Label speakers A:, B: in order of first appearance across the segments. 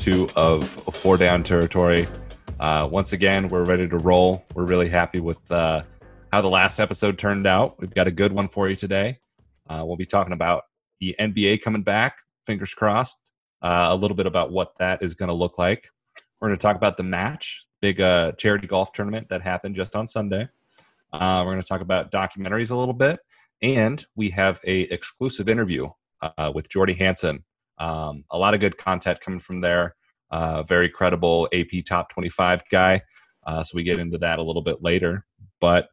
A: two of Four Down Territory. Uh, once again, we're ready to roll. We're really happy with uh, how the last episode turned out. We've got a good one for you today. Uh, we'll be talking about the NBA coming back, fingers crossed, uh, a little bit about what that is going to look like. We're going to talk about the match, big uh, charity golf tournament that happened just on Sunday. Uh, we're going to talk about documentaries a little bit, and we have a exclusive interview with Jordy Hansen. Um, a lot of good content coming from there. Uh, very credible AP top 25 guy. Uh, so we get into that a little bit later. But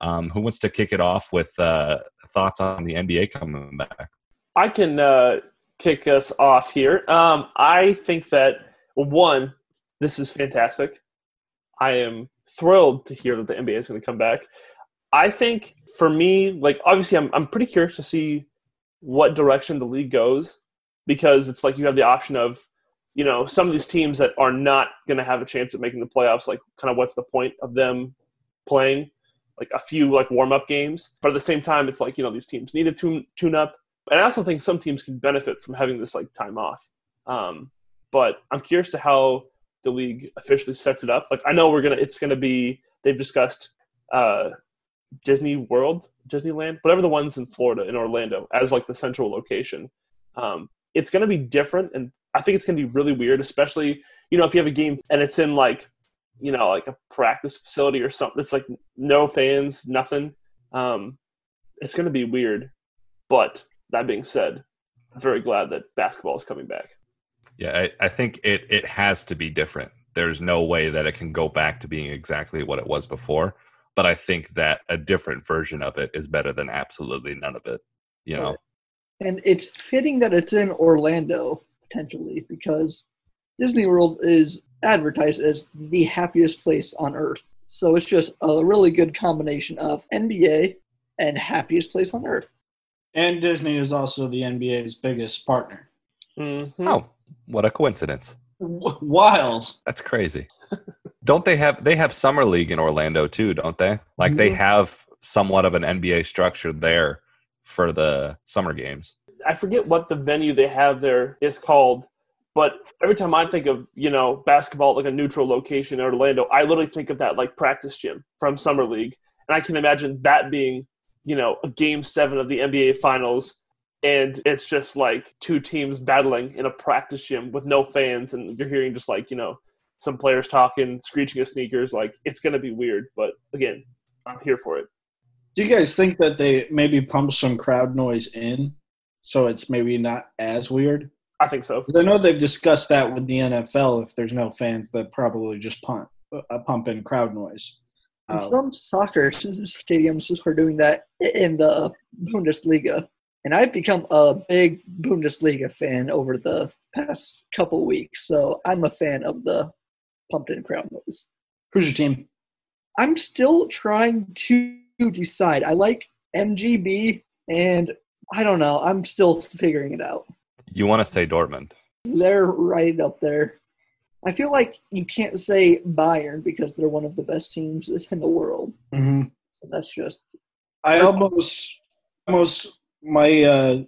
A: um, who wants to kick it off with uh, thoughts on the NBA coming back?
B: I can uh, kick us off here. Um, I think that one, this is fantastic. I am thrilled to hear that the NBA is going to come back. I think for me, like obviously, I'm I'm pretty curious to see what direction the league goes because it's like you have the option of you know some of these teams that are not going to have a chance at making the playoffs like kind of what's the point of them playing like a few like warm up games? But at the same time it's like you know these teams need to tune, tune up. And i also think some teams can benefit from having this like time off. Um, but i'm curious to how the league officially sets it up. Like i know we're gonna it's gonna be they've discussed uh, disney world disneyland whatever the ones in florida in orlando as like the central location. Um, it's going to be different and i think it's going to be really weird especially you know if you have a game and it's in like you know like a practice facility or something it's like no fans nothing um, it's going to be weird. But that being said i'm very glad that basketball is coming back.
A: Yeah I, I think it it has to be different. There's no way that it can go back to being exactly what it was before but i think that a different version of it is better than absolutely none of it you know
C: and it's fitting that it's in Orlando potentially because Disney World is advertised as the happiest place on earth. So it's just a really good combination of NBA and happiest place on earth.
D: And Disney is also the NBA's biggest partner.
B: mm-hmm.
A: oh what a coincidence
D: W- wild.
A: that's crazy don't they have they have summer league in orlando too don't they like they
C: Mhm.
A: have somewhat of an nba structure there for the summer games
B: I forget what the venue they have there is called, but every time I think of you know basketball like a neutral location in Orlando, I literally think of that like practice gym from summer league, and I can imagine that being you know a game seven of the NBA finals, and it's just like two teams battling in a practice gym with no fans, and you're hearing just like you know some players talking, screeching of sneakers. Like it's gonna be weird, but again, I'm here for it.
D: Do you guys think that they maybe pump some crowd noise in so it's maybe not as weird?
B: I think so.
D: I know they've discussed that with the NFL. If there's no fans, they'll probably just pump, uh, pump in crowd noise.
C: And
D: Uh,
C: some soccer stadiums are doing that in the Bundesliga. And I've become a big Bundesliga fan over the past couple weeks, so I'm a fan of the pumped in crowd noise.
D: who's your team?
C: I'm still trying to decide. I like MGB, and I don't know. I'm still figuring it out.
A: you want to say dortmund
C: They're right up there. I feel like you can't say Bayern because they're one of the best teams in the world.
D: Mm-hmm.
C: So that's just
D: I almost, almost my uh,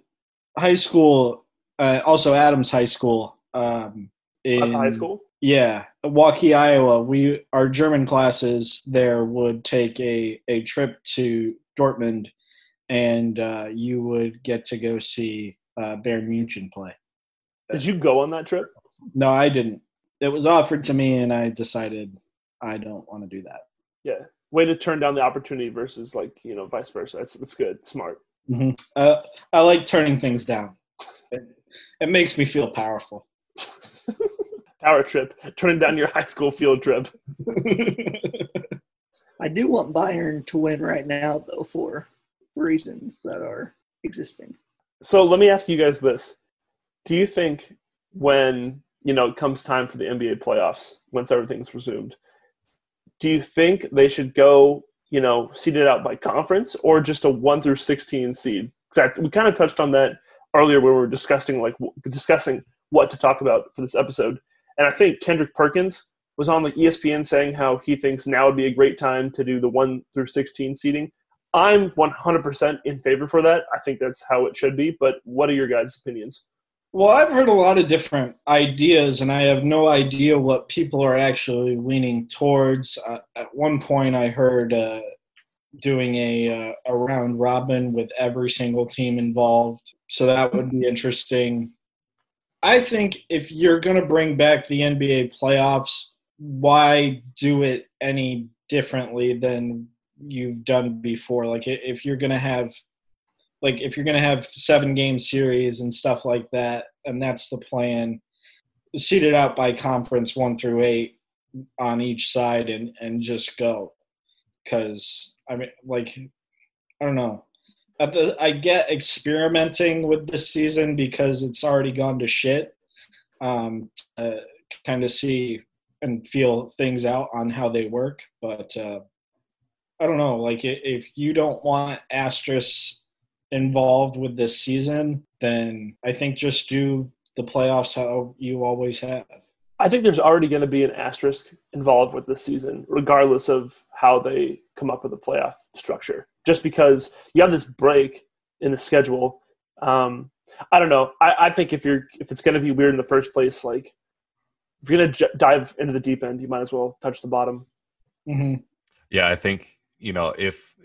D: high school, uh, also Adams High School. Um, in,
B: That's high school.
D: Yeah, Waukee, Iowa. We our German classes there would take a a trip to Dortmund, and uh, you would get to go see uh, Bayern Munich play.
B: Did you go on that trip?
D: No, I didn't. It was offered to me, and I decided I don't want to do that.
B: Yeah. Way to turn down the opportunity versus like, you know, vice versa. That's that's good. Smart.
D: hmm Uh, I like turning things down. It, it makes me feel powerful.
B: Power trip. Turning down your high school field trip.
C: I do want Bayern to win right now though for reasons that are existing.
B: So let me ask you guys this. Do you think when, you know, it comes time for the NBA playoffs, once everything's resumed, do you think they should go, you know, seeded out by conference or just a 1 through 16 seed? Because we kind of touched on that earlier where we were discussing like w- discussing what to talk about for this episode. And I think Kendrick Perkins was on like E ESPN saying how he thinks now would be a great time to do the 1 through 16 seeding. I'm 100% in favor for that. I think that's how it should be. But what are your guys' opinions?
D: Well, I've heard a lot of different ideas, and I have no idea what people are actually leaning towards. Uh, at one point, I heard uh, doing a, uh, a round robin with every single team involved, so that would be interesting. I think if you're going to bring back the NBA playoffs, why do it any differently than you've done before? Like, if you're going to have like if you're going to have seven game series and stuff like that and that's the plan seeded out by conference one through eight on each side and and just go because i mean like i don't know i get experimenting with this season because it's already gone to shit um to kind of see and feel things out on how they work but uh i don't know like if you don't want asterisks involved with this season, then I think just do the playoffs how you always have.
B: I think there's already going to be an asterisk involved with this season, regardless of how they come up with the playoff structure. Just because you have this break in the schedule, um, I don't know. I, I, think if you're if it's going to be weird in the first place, like if you're going to j- dive into the deep end, you might as well touch the bottom.
D: Mm-hmm.
A: Yeah, I think you know if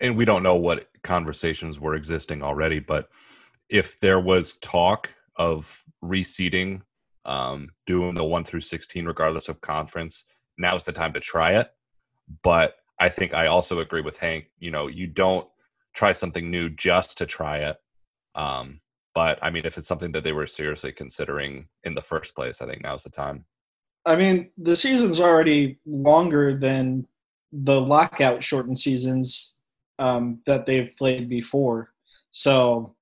A: and we don't know what conversations were existing already, but if there was talk of reseeding, um, doing the one through 16, regardless of conference, now's the time to try it. But I think I also agree with Hank. You know, you don't try something new just to try it. Um, but I mean, if it's something that they were seriously considering in the first place, I think now's the time.
D: I mean, the season's already longer than the lockout shortened seasons um, that they've played before. So,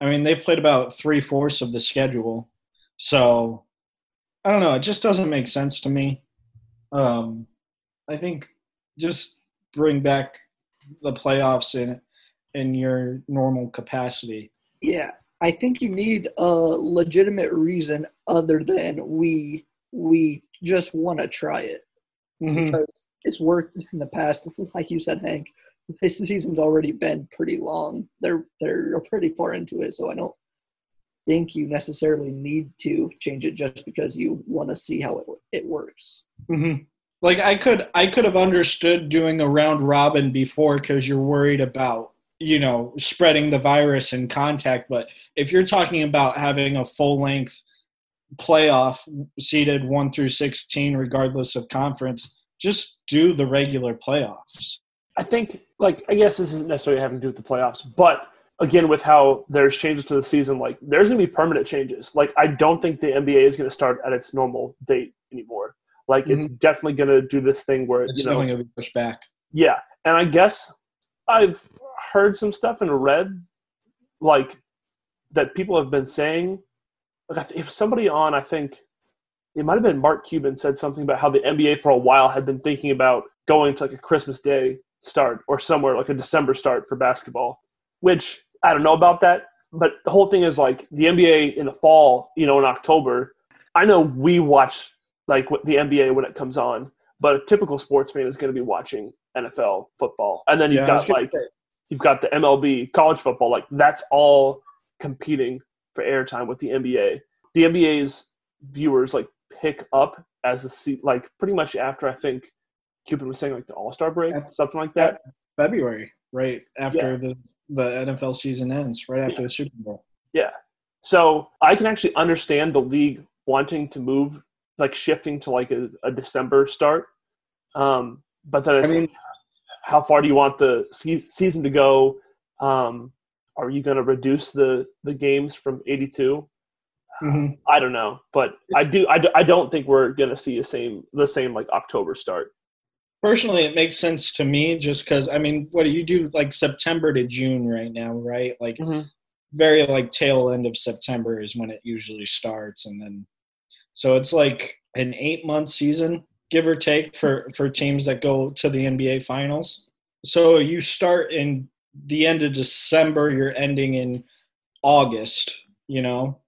D: I mean, they've played about three fourths of the schedule. So, I don't know. It just doesn't make sense to me. Um, I think just bring back the playoffs in in your normal capacity.
C: Yeah, I think you need a legitimate reason other than we we just want to try it
D: mm-hmm.
C: because it's worked in the past. Like you said, Hank, this season's already been pretty long. They're they're pretty far into it, so I don't think you necessarily need to change it just because you want to see how it it works.
D: Mm-hmm. Like I could I could have understood doing a round robin before because you're worried about you know spreading the virus in contact, but if you're talking about having a full length playoff seeded one through sixteen, regardless of conference, just do the regular playoffs.
B: I think, like, I guess this isn't necessarily having to do with the playoffs, but again, with how there's changes to the season, like, there's going to be permanent changes. Like, I don't think the NBA is going to start at its normal date anymore. Like, mm-hmm. it's definitely going to do this thing where,
D: it's
B: you know,
D: going to be pushed back.
B: Yeah. And I guess I've heard some stuff and read, like, that people have been saying. Like, if somebody on, I think, it might have been Mark Cuban said something about how the NBA for a while had been thinking about going to like a Christmas Day start or somewhere like a December start for basketball, which I don't know about that. But the whole thing is like the NBA in the fall, you know, in October. I know we watch like the NBA when it comes on, but a typical sports fan is going to be watching NFL football, and then you've yeah, got like you've got the MLB, college football. Like that's all competing for airtime with the NBA. The NBA's viewers like pick up as a seat, like pretty much after I think Cuban was saying like the All Star break, something like that.
D: February, right after yeah. the the NFL season ends, right after yeah. the Super Bowl.
B: Yeah. So I can actually understand the league wanting to move, like shifting to like a, a December start. Um, but then it's I mean, like, how far do you want the season to go? Um, are you going to reduce the the games from 82?
D: Mm-hmm.
B: I don't know, but I do. I, do, I don't think we're going to see the same the same like October start
D: personally it makes sense to me just because i mean what do you do like september to june right now right like
B: mm-hmm.
D: very like tail end of september is when it usually starts and then so it's like an eight month season give or take for for teams that go to the nba finals so you start in the end of december you're ending in august you know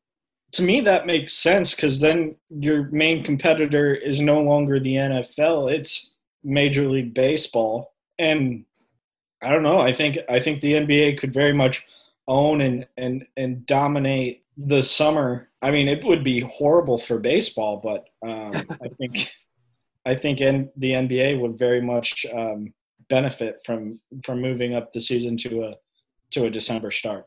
D: to me that makes sense because then your main competitor is no longer the nfl it's Major League Baseball, and I don't know. I think I think the NBA could very much own and and and dominate the summer. I mean, it would be horrible for baseball, but um, I think I think in, the NBA would very much um, benefit from from moving up the season to a to a December start.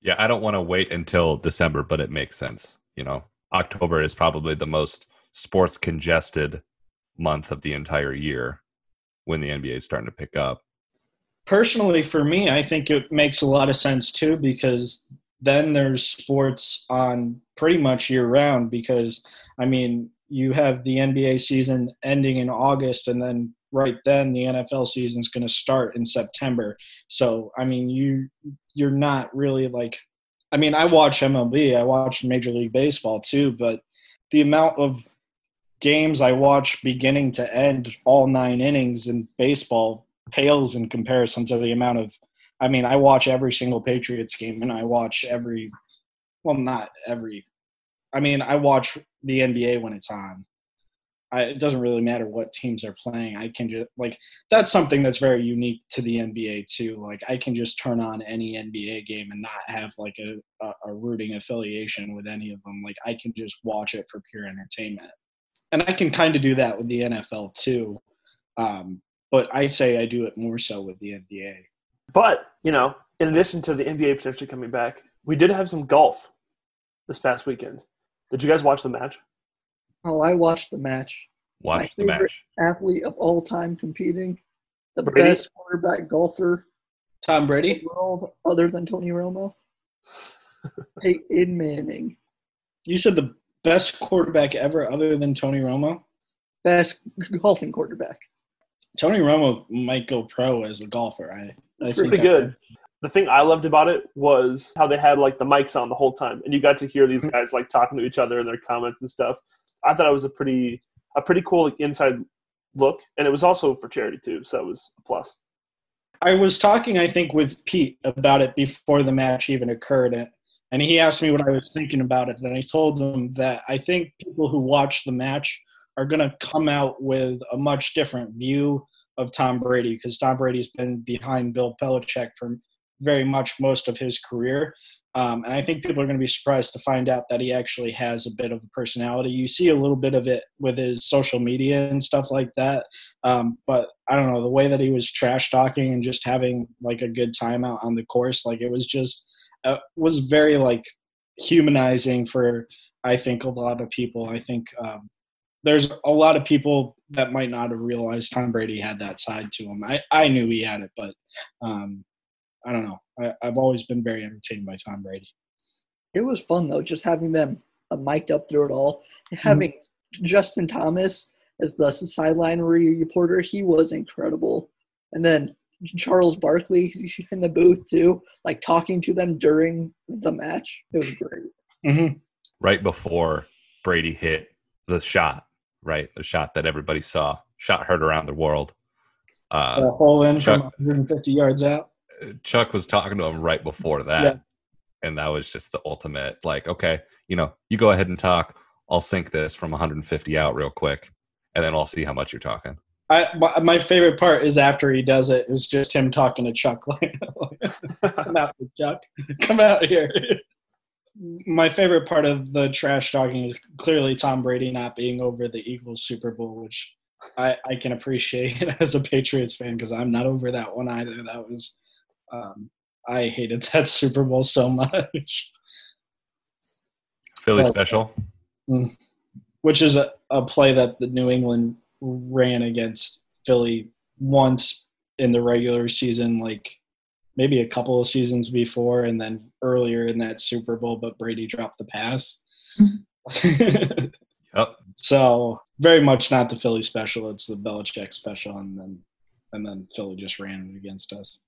A: Yeah, I don't want to wait until December, but it makes sense. You know, October is probably the most sports congested month of the entire year when the NBA is starting to pick up.
D: Personally, for me, I think it makes a lot of sense too because then there's sports on pretty much year round because I mean, you have the NBA season ending in August and then right then the NFL season is going to start in September. So, I mean, you you're not really like I mean, I watch MLB, I watch Major League Baseball too, but the amount of games I watch beginning to end all 9 innings in baseball pales in comparison to the amount of I mean, I watch every single Patriots game and I watch every well, not every I mean, I watch the NBA when it's on. I, it doesn't really matter what teams are playing. I can just like that's something that's very unique to the NBA too. Like I can just turn on any NBA game and not have like a, a, rooting affiliation with any of them. Like I can just watch it for pure entertainment, and I can kind of do that with the NFL too. Um, but I say I do it more so with the NBA.
B: But you know, in addition to the NBA potentially coming back, we did have some golf this past weekend. Did you guys watch the match?
C: Oh, I watched the match.
A: Watch the match.
C: Athlete of all time competing, the
B: Brady?
C: best quarterback golfer
D: Tom
C: in
D: Brady.
C: the world, other than Tony Romo. Peyton Manning,
D: You said the best quarterback ever, other than Tony Romo.
C: best golfing quarterback.
D: Tony Romo might go pro as a golfer. I, I
B: Pretty
D: think I-
B: good. The thing I loved about it was how they had like the mics on the whole time, and you got to hear these
D: Mm-hmm.
B: guys like talking to each other and their comments and stuff. I thought it was a pretty a pretty cool like, inside look, and it was also for charity too, so it was a plus.
D: I was talking, I think, with Pete about it before the match even occurred, and- and he asked me what I was thinking about it, and I told him that I think people who watch the match are going to come out with a much different view of Tom Brady because Tom Brady's been behind Bill Belichick for very much most of his career. Um, and I think people are going to be surprised to find out that he actually has a bit of a personality. You see a little bit of it with his social media and stuff like that. Um, but I don't know the way that he was trash talking and just having like a good time out on the course. Like it was just uh, was very like humanizing for I think a lot of people. I think um, there's a lot of people that might not have realized Tom Brady had that side to him. I I knew he had it, but um, I don't know. I, I've always been very entertained by Tom Brady.
C: It was fun though, just having them uh, mic'd up through it all. Having Justin Thomas as the sideline reporter, he was incredible. And then Charles Barkley in the booth too, like talking to them during the match. It was great.
D: Mm-hmm.
A: Right before Brady hit the shot, right? The shot that everybody saw, shot heard around the world. Uh,
D: a hole in from
A: Chuck-
D: 150 yards out.
A: Chuck was talking to him right before that.
D: Yeah.
A: And that was just the ultimate like, okay, you know, you go ahead and talk. I'll sink this from 150 out real quick, and then I'll see how much you're talking.
D: I, my, my favorite part is after he does it is just him talking to Chuck like, come out Chuck, come out here. My favorite part of the trash talking is clearly Tom Brady not being over the Eagles Super Bowl, which I, I can appreciate as a Patriots fan because I'm not over that one either. That was um, I hated that Super Bowl so much.
A: Philly
D: Oh.
A: special.
D: which is a, a play that the New England ran against Philly once in the regular season, like maybe a couple of seasons before, and then earlier in that Super Bowl, but Brady dropped the pass.
A: Yep.
D: so very much not the Philly special; it's the Belichick special, and then and then Philly just ran it against us.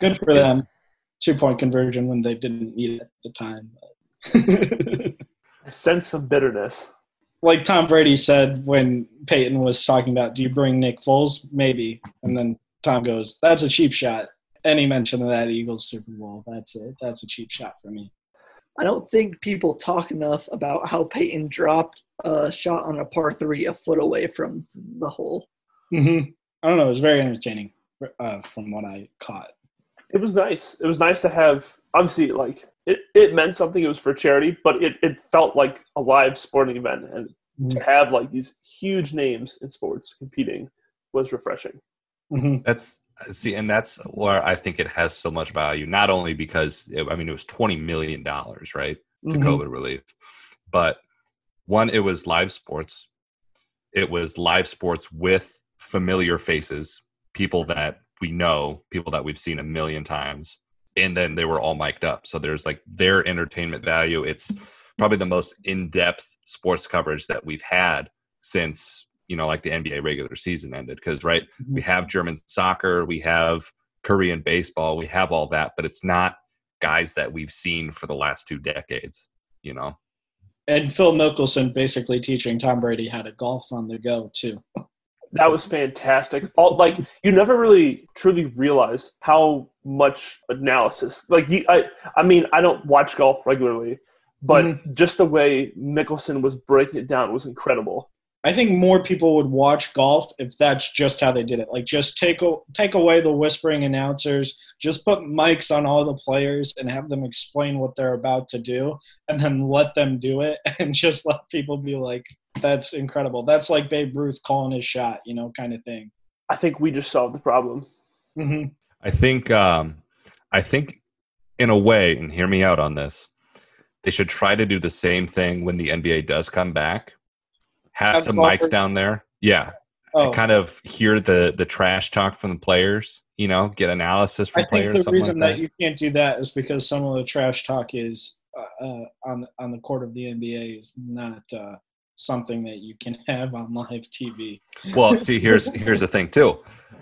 D: Good for
A: Yes.
D: them. Two point conversion when they didn't need it at the time.
B: a sense of bitterness.
D: like Tom Brady said when Peyton was talking about, do you bring Nick Foles? Maybe. And then Tom goes, that's a cheap shot. Any mention of that Eagles Super Bowl, that's it. That's a cheap shot for me.
C: I don't think people talk enough about how Peyton dropped a shot on a par three a foot away from the hole.
D: Mm-hmm. I don't know. It was very entertaining uh, from what I caught.
B: It was nice. It was nice to have obviously like it, it meant something. It was for charity, but it, it felt like a live sporting event, and
D: Mhm.
B: to have like these huge names in sports competing was refreshing.
D: Mhm.
A: That's see, and that's where I think it has so much value. Not only because it, I mean it was twenty million dollars, right, to
D: Mhm.
A: COVID relief, but one, it was live sports. It was live sports with familiar faces, people that we know, people that we've seen a million times, and then they were all mic'd up. So there's like their entertainment value. It's probably the most in-depth sports coverage that we've had since you know like the NBA regular season ended because right mm-hmm. we have German soccer we have Korean baseball we have all that but it's not guys that we've seen for the last two decades you know
D: And Phil Mickelson basically teaching Tom Brady how to golf on the go too.
B: That was fantastic. All like you never really truly realize how much analysis. Like you, I, I mean, I don't watch golf regularly, but mm-hmm. just the way Mickelson was breaking it down was incredible.
D: I think more people would watch golf if that's just how they did it. Like, just take a, take away the whispering announcers, just put mics on all the players and have them explain what they're about to do, and then let them do it, and just let people be like, "That's incredible." That's like Babe Ruth calling his shot, you know, kind of thing.
B: I think we just solved the problem.
D: hmm
A: I think um I think in a way and hear me out on this they should try to do the same thing when the NBA does come back have some mics down there yeah
D: Oh,
A: kind of hear the the trash talk from the players you know get analysis from
D: I think
A: players
D: the reason
A: like
D: that. you can't do that is because some of the trash talk is uh, uh, on on the court of the NBA is not uh, something that you can have on live TV.
A: Well, see, here's here's the thing too.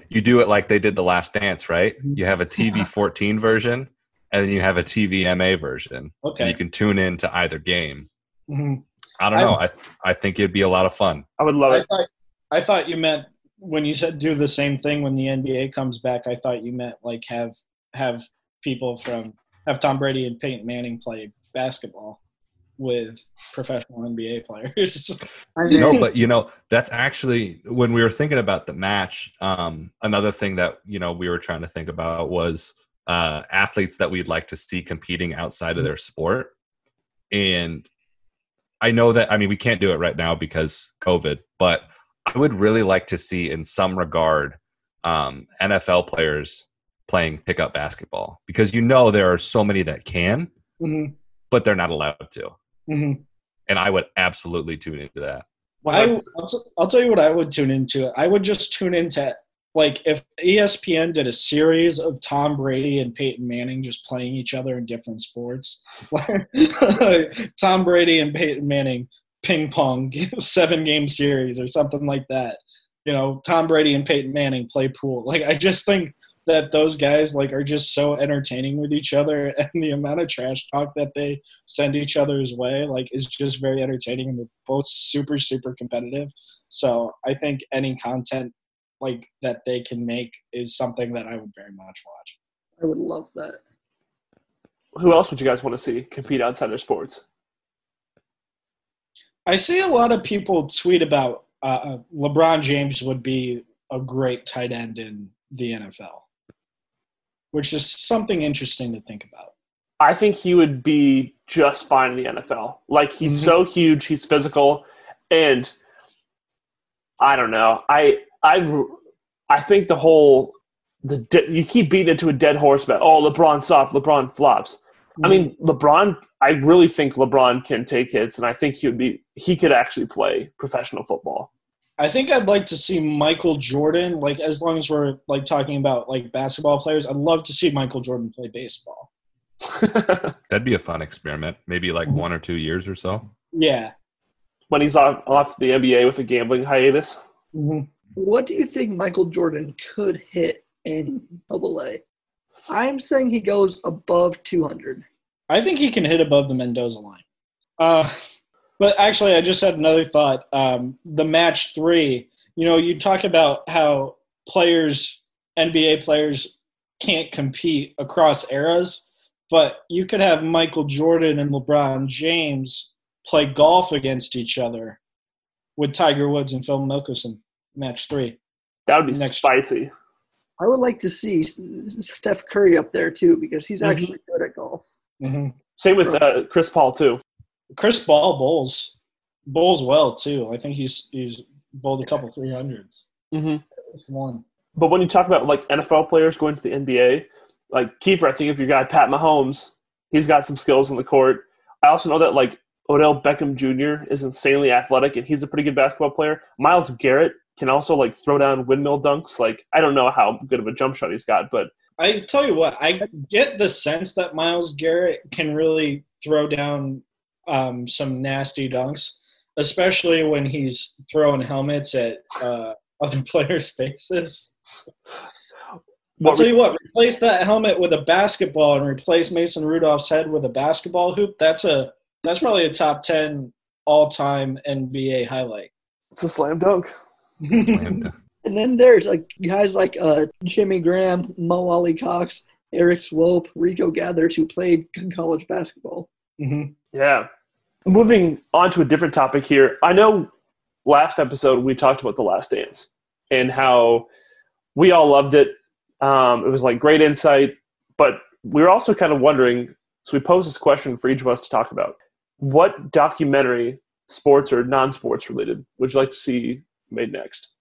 A: You do it like they did the Last Dance, right? You have a TV 14 version, and then you have a TV MA version.
D: Okay.
A: you can tune in to either game.
D: Mhm.
A: I don't know. I I think it'd be a lot of fun.
B: I would love
D: I
B: it.
D: thought I thought you meant when you said do the same thing when the NBA comes back. I thought you meant like have have people from have Tom Brady and Peyton Manning play basketball with professional NBA players.
A: No, but you know that's actually when we were thinking about the match. Um, another thing that you know we were trying to think about was uh, athletes that we'd like to see competing outside of their sport, and I know that I mean we can't do it right now because COVID, but I would really like to see in some regard um, NFL players playing pickup basketball because you know there are so many that can,
D: hmm
A: but they're not allowed to,
D: hmm
A: and I would absolutely tune into that.
D: I, I'll, t- I'll tell you what I would tune into. I would just tune into like if ESPN did a series of Tom Brady and Peyton Manning just playing each other in different sports. Tom Brady and Peyton Manning ping pong seven game series or something like that. You know, Tom Brady and Peyton Manning play pool. Like I just think that those guys like are just so entertaining with each other and the amount of trash talk that they send each other's way like is just very entertaining and they're both super super competitive so i think any content like that they can make is something that i would very much watch
C: I would love that.
B: Who else would you guys want to see compete outside their sports?
D: i see a lot of people tweet about uh, uh, lebron james would be a great tight end in the nfl which is something interesting to think about
B: I think he would be just fine in the NFL. Like he's
D: Mhm.
B: so huge, he's physical, and I don't know. I I I think the whole the de- you keep beating it to a dead horse about oh LeBron soft, LeBron flops. I mean LeBron. I really think LeBron can take hits, and I think he would be he could actually play professional football.
D: I think I'd like to see Michael Jordan, like as long as we're like talking about like basketball players, I'd love to see Michael Jordan play baseball.
A: That'd be a fun experiment. Maybe like one or two years or so.
D: Yeah.
B: when he's off off the NBA with a gambling hiatus.
D: Mhm.
C: What do you think Michael Jordan could hit in Double A? I'm saying he goes above 200.
D: I think he can hit above the Mendoza line. Uh, but actually, I just had another thought. Um, the match three, you know, you talk about how players, NBA players, can't compete across eras, but you could have Michael Jordan and LeBron James play golf against each other with Tiger Woods and Phil Mickelson, match three.
B: That would be
D: Next-
B: spicy.
C: I would like to see Steph Curry up there too because he's
B: Mhm.
C: actually good at golf.
D: hmm
B: Same with uh, Chris Paul too.
D: Chris Paul bowls bowls well too. I think he's he's bowled a couple three hundreds.
B: hmm
D: Just one.
B: But when you talk about like NFL players going to the NBA, like Kiefer, I think if your guy Pat Mahomes, he's got some skills on the court. I also know that like Odell Beckham Jr. is insanely athletic and he's a pretty good basketball player. Myles Garrett can also like throw down windmill dunks. Like I don't know how good of a jump shot he's got, but
D: I tell you what, I get the sense that Myles Garrett can really throw down um, some nasty dunks, especially when he's throwing helmets at uh, other players' faces. I'll
B: what
D: tell you what, replace that helmet with a basketball and replace Mason Rudolph's head with a basketball hoop. That's a that's probably a top ten all time NBA highlight.
B: it's a slam dunk.
A: Slammed.
C: And then there's like guys like uh, Jimmy Graham, Mo Ali Cox, Erik Swoope, Rico Gathers who played college basketball.
D: hmm
B: Yeah. Moving on to a different topic here. I know last episode we talked about The Last Dance and how we all loved it. Um, it was like great insight, but we were also kind of wondering. So we posed this question for each of us to talk about: What documentary, sports or non-sports related, would you like to see made next?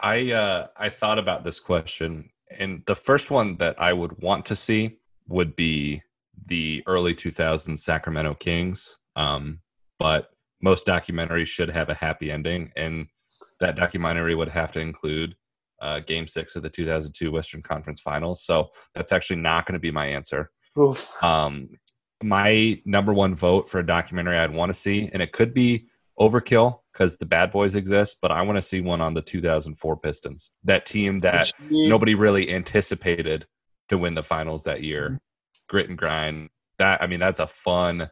A: I uh, I thought about this question, and the first one that I would want to see would be the early 2000s Sacramento Kings. Um, but most documentaries should have a happy ending, and that documentary would have to include uh, Game Six of the 2002 Western Conference Finals. So that's actually not going to be my answer. Um, my number one vote for a documentary I'd want to see, and it could be overkill because the Bad Boys exist, but I want to see one on the 2004 Pistons, that team that nobody really anticipated to win the finals that year. Mm-hmm. Grit and grind. That I mean, that's a fun,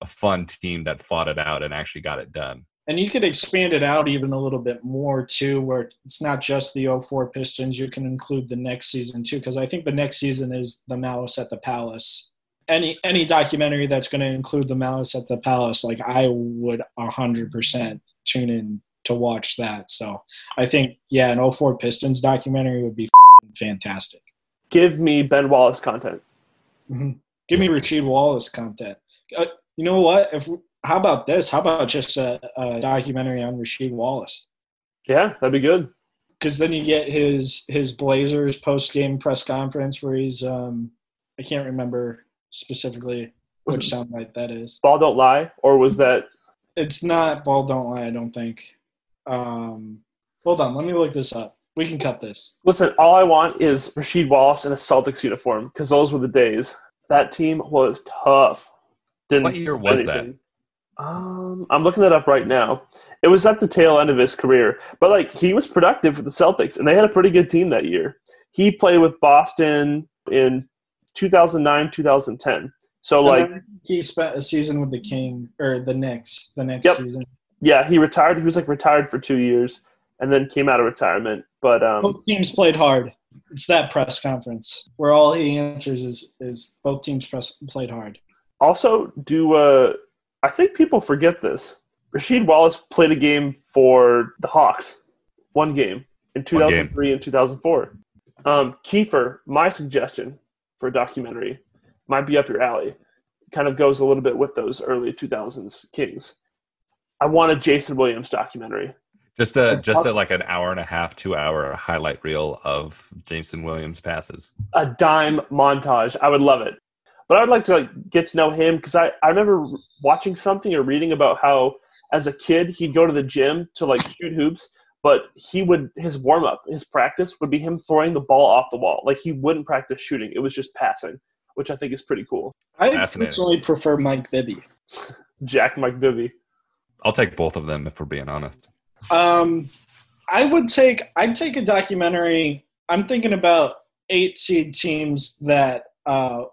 A: a fun team that fought it out and actually got it done.
D: And you could expand it out even a little bit more too, where it's not just the 04 Pistons. You can include the next season too, because I think the next season is the Malice at the Palace. Any any documentary that's going to include the Malice at the Palace, like I would hundred percent tune in to watch that. So I think yeah, an 04 Pistons documentary would be f***ing fantastic.
B: Give me Ben Wallace content.
D: hmm Give me Rasheed Wallace content. Uh, you know what? If how about this? How about just a, a documentary on Rasheed Wallace?
B: Yeah, that'd be good.
D: because then you get his his Blazers post game press conference where he's um I can't remember specifically
B: Was
D: which
B: it
D: soundbite that is.
B: Ball don't lie, or was that
D: It's not ball don't lie. I don't think. Um, hold on, let me look this up. We can cut this.
B: Listen, all I want is Rasheed Wallace in a Celtics uniform because those were the days. That team was tough. Didn't
A: What year
B: do
A: was that?
B: Um, I'm looking that up right now. It was at the tail end of his career, but like he was productive for the Celtics, and they had a pretty good team that year. He played with Boston in 2009, 2010. So like,
D: And then he spent a season with the King or the Knicks the next
B: Yep.
D: season.
B: yeah, he retired. He was like retired for two years, and then came out of retirement. But um,
D: Both teams played hard. It's that press conference where all he answers is is both teams press, played hard.
B: Also, do uh, I think people forget this? Rasheed Wallace played a game for the Hawks, one game in 2003 and 2004. Um, Kiefer, my suggestion for a documentary might be up your alley. Kind of goes a little bit with those early 2000s Kings. I want a Jason Williams documentary.
A: Just a just a like an hour and a half, two hour highlight reel of Jason Williams passes.
B: a dime montage. I would love it. But I'd like to like get to know him because I, I remember watching something or reading about how as a kid he'd go to the gym to like shoot hoops, but he would his warm up, his practice would be him throwing the ball off the wall. Like he wouldn't practice shooting. It was just passing, which I think is pretty cool.
D: I
A: Fascinating.
D: personally prefer Mike Bibby.
B: Jack Mike Bibby.
A: I'll take both of them if we're being honest.
D: Um, I would take I'd take a documentary. I'm thinking about eight seed teams that uh,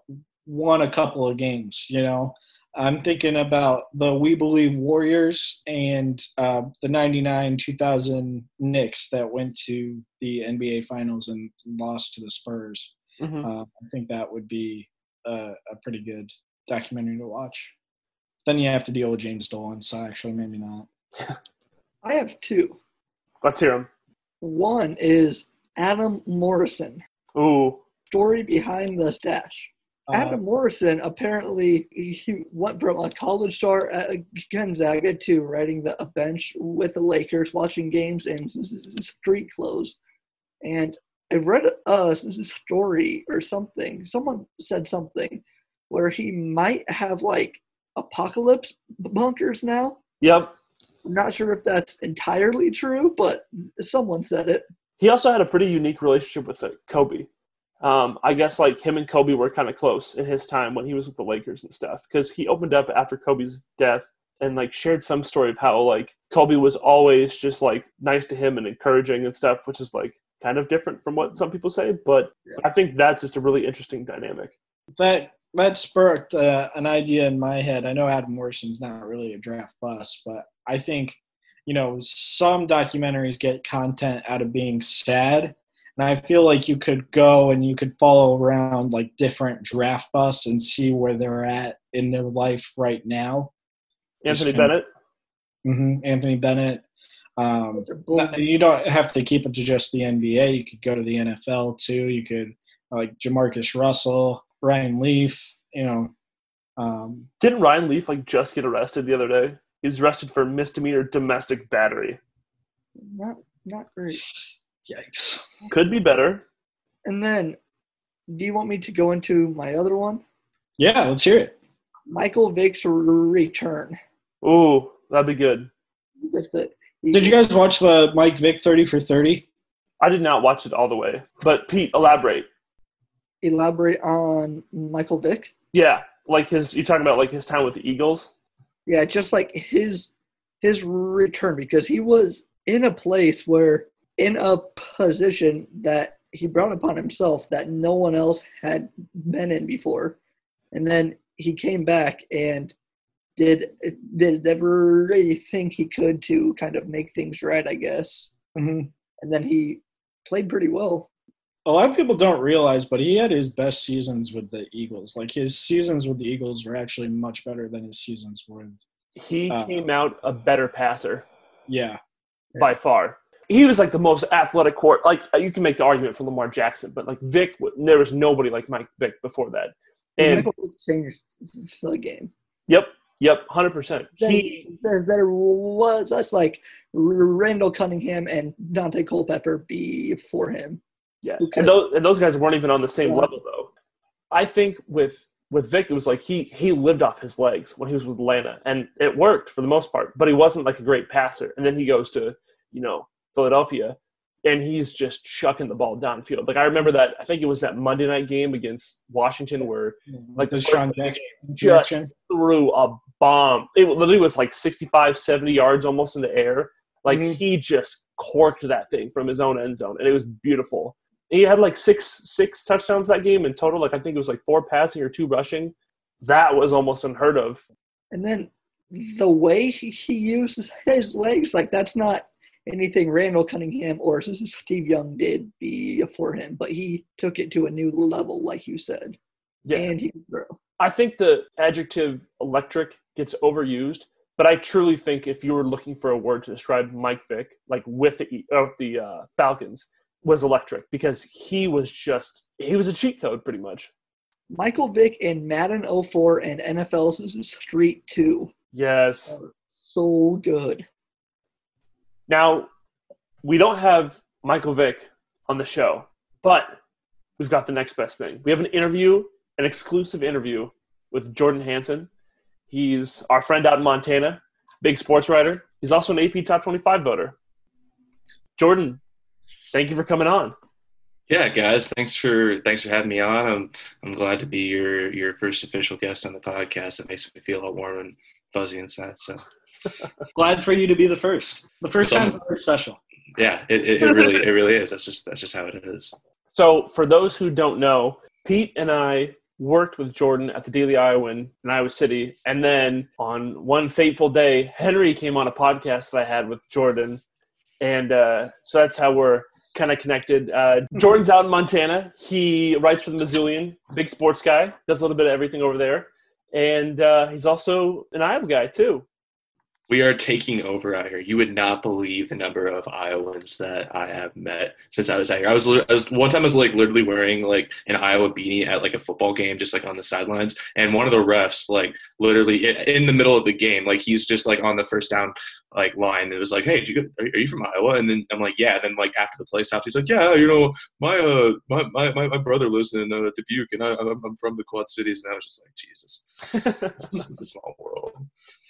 D: won a couple of games. You know, I'm thinking about the We Believe Warriors and uh, the '99 2000 Knicks that went to the NBA Finals and lost to the Spurs.
B: Mhm.
D: Uh, I think that would be a, a pretty good documentary to watch. Then you have to deal with James Dolan, so actually maybe not.
C: I have two.
B: Let's hear them.
C: One is Adam Morrison.
B: Ooh,
C: Story behind the stash.
D: Uh,
C: Adam Morrison apparently he went from a college star at Gonzaga to riding the a bench with the Lakers, watching games in street clothes. And I read a story or something. Someone said something where he might have like apocalypse bunkers now.
B: yep.
C: I'm not sure if that's entirely true, but someone said it.
B: He also had a pretty unique relationship with uh, Kobe. Um, I guess like him and Kobe were kind of close in his time when he was with the Lakers and stuff because he opened up after Kobe's death and like shared some story of how like Kobe was always just like nice to him and encouraging and stuff, which is like kind of different from what some people say. But
C: Yeah.
B: I think that's just a really interesting dynamic.
D: that that sparked uh, an idea in my head. I know Adam Morrison's not really a draft bust, but I think you know some documentaries get content out of being sad, and I feel like you could go and you could follow around like different draft busts and see where they're at in their life right now.
B: Anthony
D: Just-
B: Bennett.
D: hmm Anthony Bennett. Um,
C: They're both-
D: no, you don't have to keep it to just the NBA. You could go to the NFL too. You could like Jamarcus Russell, Ryan Leaf. You know, um,
B: Didn't Ryan Leaf like just get arrested the other day? He was arrested for misdemeanor domestic battery.
C: Not not great.
D: yikes.
B: Could be better.
C: And then, do you want me to go into my other one?
D: Yeah, let's hear it.
C: Michael Vick's return.
B: Ooh, that'd be good.
D: Did you guys watch the Mike Vick thirty for thirty?
B: I did not watch it all the way, but Pete, elaborate.
C: elaborate on Michael Vick?
B: Yeah, like his. You talking about like his time with the Eagles?
C: Yeah, just like his his return because he was in a place where in a position that he brought upon himself that no one else had been in before, and then he came back and did did everything he could to kind of make things right, I guess.
D: Mm-hmm.
C: And then he played pretty well.
D: A lot of people don't realize, but he had his best seasons with the Eagles. Like his seasons with the Eagles were actually much better than his seasons with.
B: He
D: Uh.
B: came out a better passer
D: Yeah,
B: by far. He was like the most athletic court. Like you can make the argument for Lamar Jackson, but like Vick, there was nobody like Mike Vick before that. And
C: Michael Vick changed the game.
B: yep, yep, hundred percent. He
C: there was us like Randall Cunningham and Daunte Culpepper before him.
B: Yeah, and those and those guys weren't even on the same
C: Yeah.
B: level though. I think with with Vick, it was like he he lived off his legs when he was with Atlanta, and it worked for the most part. But he wasn't like a great passer. And then he goes to you know Philadelphia, and he's just chucking the ball downfield. Like I remember that. I think it was that Monday night game against Washington where like the
D: DeSean
B: first
D: Jackson.
B: just threw a bomb. It literally was like 65, 70 yards almost in the air. Like
C: Mhm.
B: he just corked that thing from his own end zone, and it was beautiful. He had like six six touchdowns that game in total. Like I think it was like four passing or two rushing. That was almost unheard of.
C: And then the way he, he uses his legs, like that's not anything Randall Cunningham or Steve Young did before him, but he took it to a new level, like you said.
B: Yeah,
C: And he throw.
B: I think the adjective electric gets overused, but I truly think if you were looking for a word to describe Mike Vick, like with the uh, the uh, Falcons, was electric because he was just he was a cheat code pretty much.
C: Michael Vick in Madden 04 and NFL Street 2.
B: Yes.
C: So good.
B: Now we don't have Michael Vick on the show, but we've got the next best thing. We have an interview, an exclusive interview with Jordan Hansen. He's our friend out in Montana, big sports writer. He's also an AP Top 25 voter. Jordan, thank you for coming on.
E: Yeah, guys, thanks for thanks for having me on. I'm I'm glad to be your your first official guest on the podcast. It makes me feel all warm and fuzzy inside. So
D: Glad for you to be the first. The first
E: Some-
D: time very special.
E: yeah, it, it, it really it really is. That's just that's just how it is.
B: So, for those who don't know, Pete and I worked with Jordan at the Daily Iowan in Iowa City. And then on one fateful day, Henry came on a podcast that I had with Jordan. And uh, so that's how we're kind of connected. Uh, Jordan's out in Montana. He writes for the Missoulian, big sports guy, does a little bit of everything over there. And uh, he's also an Iowa guy, too.
E: We are taking over out here. You would not believe the number of Iowans that I have met since I was out here. I was, I was one time I was like literally wearing like an Iowa beanie at like a football game, just like on the sidelines. And one of the refs, like literally in the middle of the game, like he's just like on the first down like line. It was like, hey, you, are you from Iowa? And then I'm like, yeah. And then like after the play stops, he's like, yeah, you know, my uh my my, my brother lives in uh, Dubuque, and I, I'm, I'm from the Quad Cities. And I was just like, Jesus, this is a small world.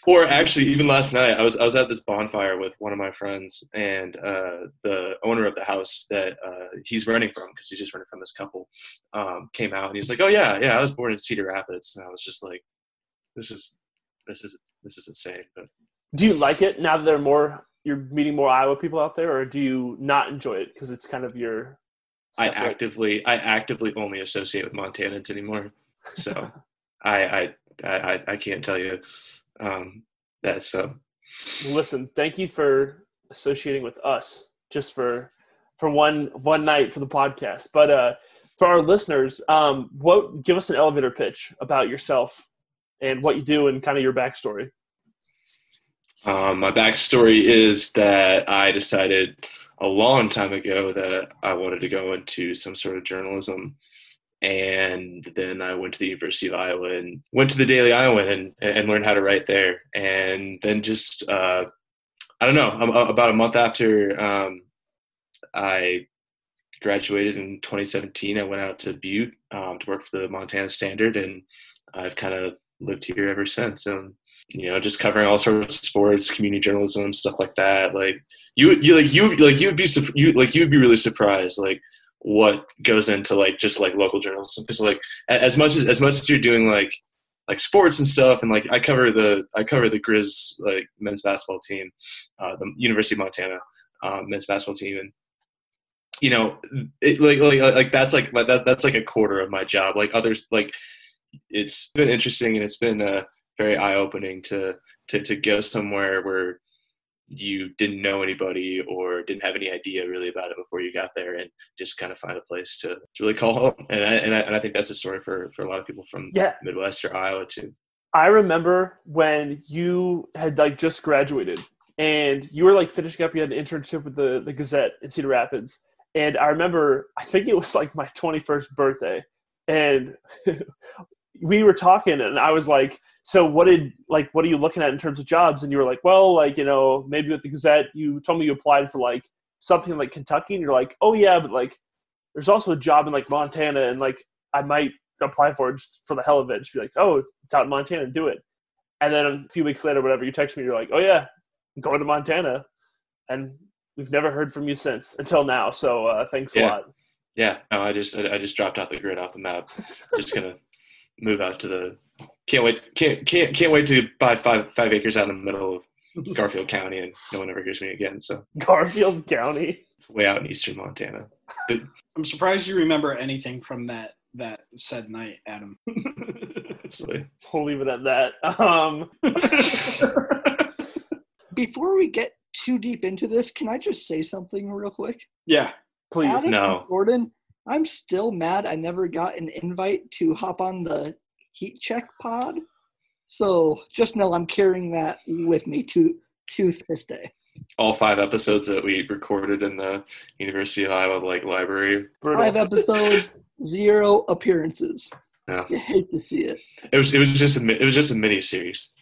E: Or actually, even last night, I was I was at this bonfire with one of my friends, and uh, the owner of the house that uh, he's renting from, because he's just renting from this couple, um, came out and he's like, "Oh yeah, yeah, I was born in Cedar Rapids," and I was just like, "This is this is this is insane." But
B: do you like it now that there are more? You're meeting more Iowa people out there, or do you not enjoy it because it's kind of your?
E: Separate... I actively I actively only associate with Montanans anymore, so I, I I I can't tell you um, that. So,
B: listen, thank you for associating with us just for for one one night for the podcast. But uh, for our listeners, um, what give us an elevator pitch about yourself and what you do and kind of your backstory.
E: Um, my backstory is that I decided a long time ago that I wanted to go into some sort of journalism and then I went to the University of Iowa and went to the Daily Iowan and and learned how to write there. And then just uh, I don't know about a month after um, I graduated in 2017, I went out to Butte um, to work for the Montana Standard, and I've kind of lived here ever since. And you know, just covering all sorts of sports, community journalism, stuff like that. Like you, you like you like you would be you like you would be really surprised like what goes into like just like local journalism because like as much as as much as you're doing like like sports and stuff and like I cover the I cover the Grizz like men's basketball team, uh, the University of Montana um, men's basketball team and you know it, like like like that's like that that's like a quarter of my job like others like it's been interesting and it's been uh, very eye opening to to to go somewhere where you didn't know anybody or didn't have any idea really about it before you got there and just kind of find a place to, to really call home. And I, and I, and I think that's a story for, for a lot of people from yeah. midwest or iowa too.
B: I remember when you had like just graduated and you were like finishing up you had an internship with the, the gazette in cedar rapids. And i remember i think it was like my 21st birthday and we were talking and I was like, so what did like what are you looking at in terms of jobs? And you were like, well, like, you know, maybe with the Gazette, you told me you applied for like something like Kentucky and you're like, oh yeah, but like there's also a job in like Montana and like I might apply for it just for the hell of it. Just be like, oh, it's out in Montana, do it. And then a few weeks later, whatever, you text me, you're like, oh yeah, I'm going to Montana. And we've never heard from you since until now. So uh, thanks
E: yeah.
B: a lot.
E: Yeah, no, I just I just dropped out the grid off the map. just gonna move out to the can't wait can't can't can't wait to buy five five acres out in the middle of Garfield County and no one ever hears me again. So
B: Garfield County,
E: it's way out in eastern Montana.
D: But, I'm surprised you remember anything from that that said night, Adam.
B: we'll leave it at that. Um.
C: Before we get too deep into this, can I just say something real quick?
D: Yeah,
B: please.
C: Adam
E: no,
C: Jordan. I'm still mad I never got an invite to hop on the heat check pod. So just know I'm carrying that with me to to this day.
E: All five episodes that we recorded in the University of Iowa like library.
C: Five episodes, zero appearances. Yeah. You hate to see it.
E: It was it was just a it was just a mini series.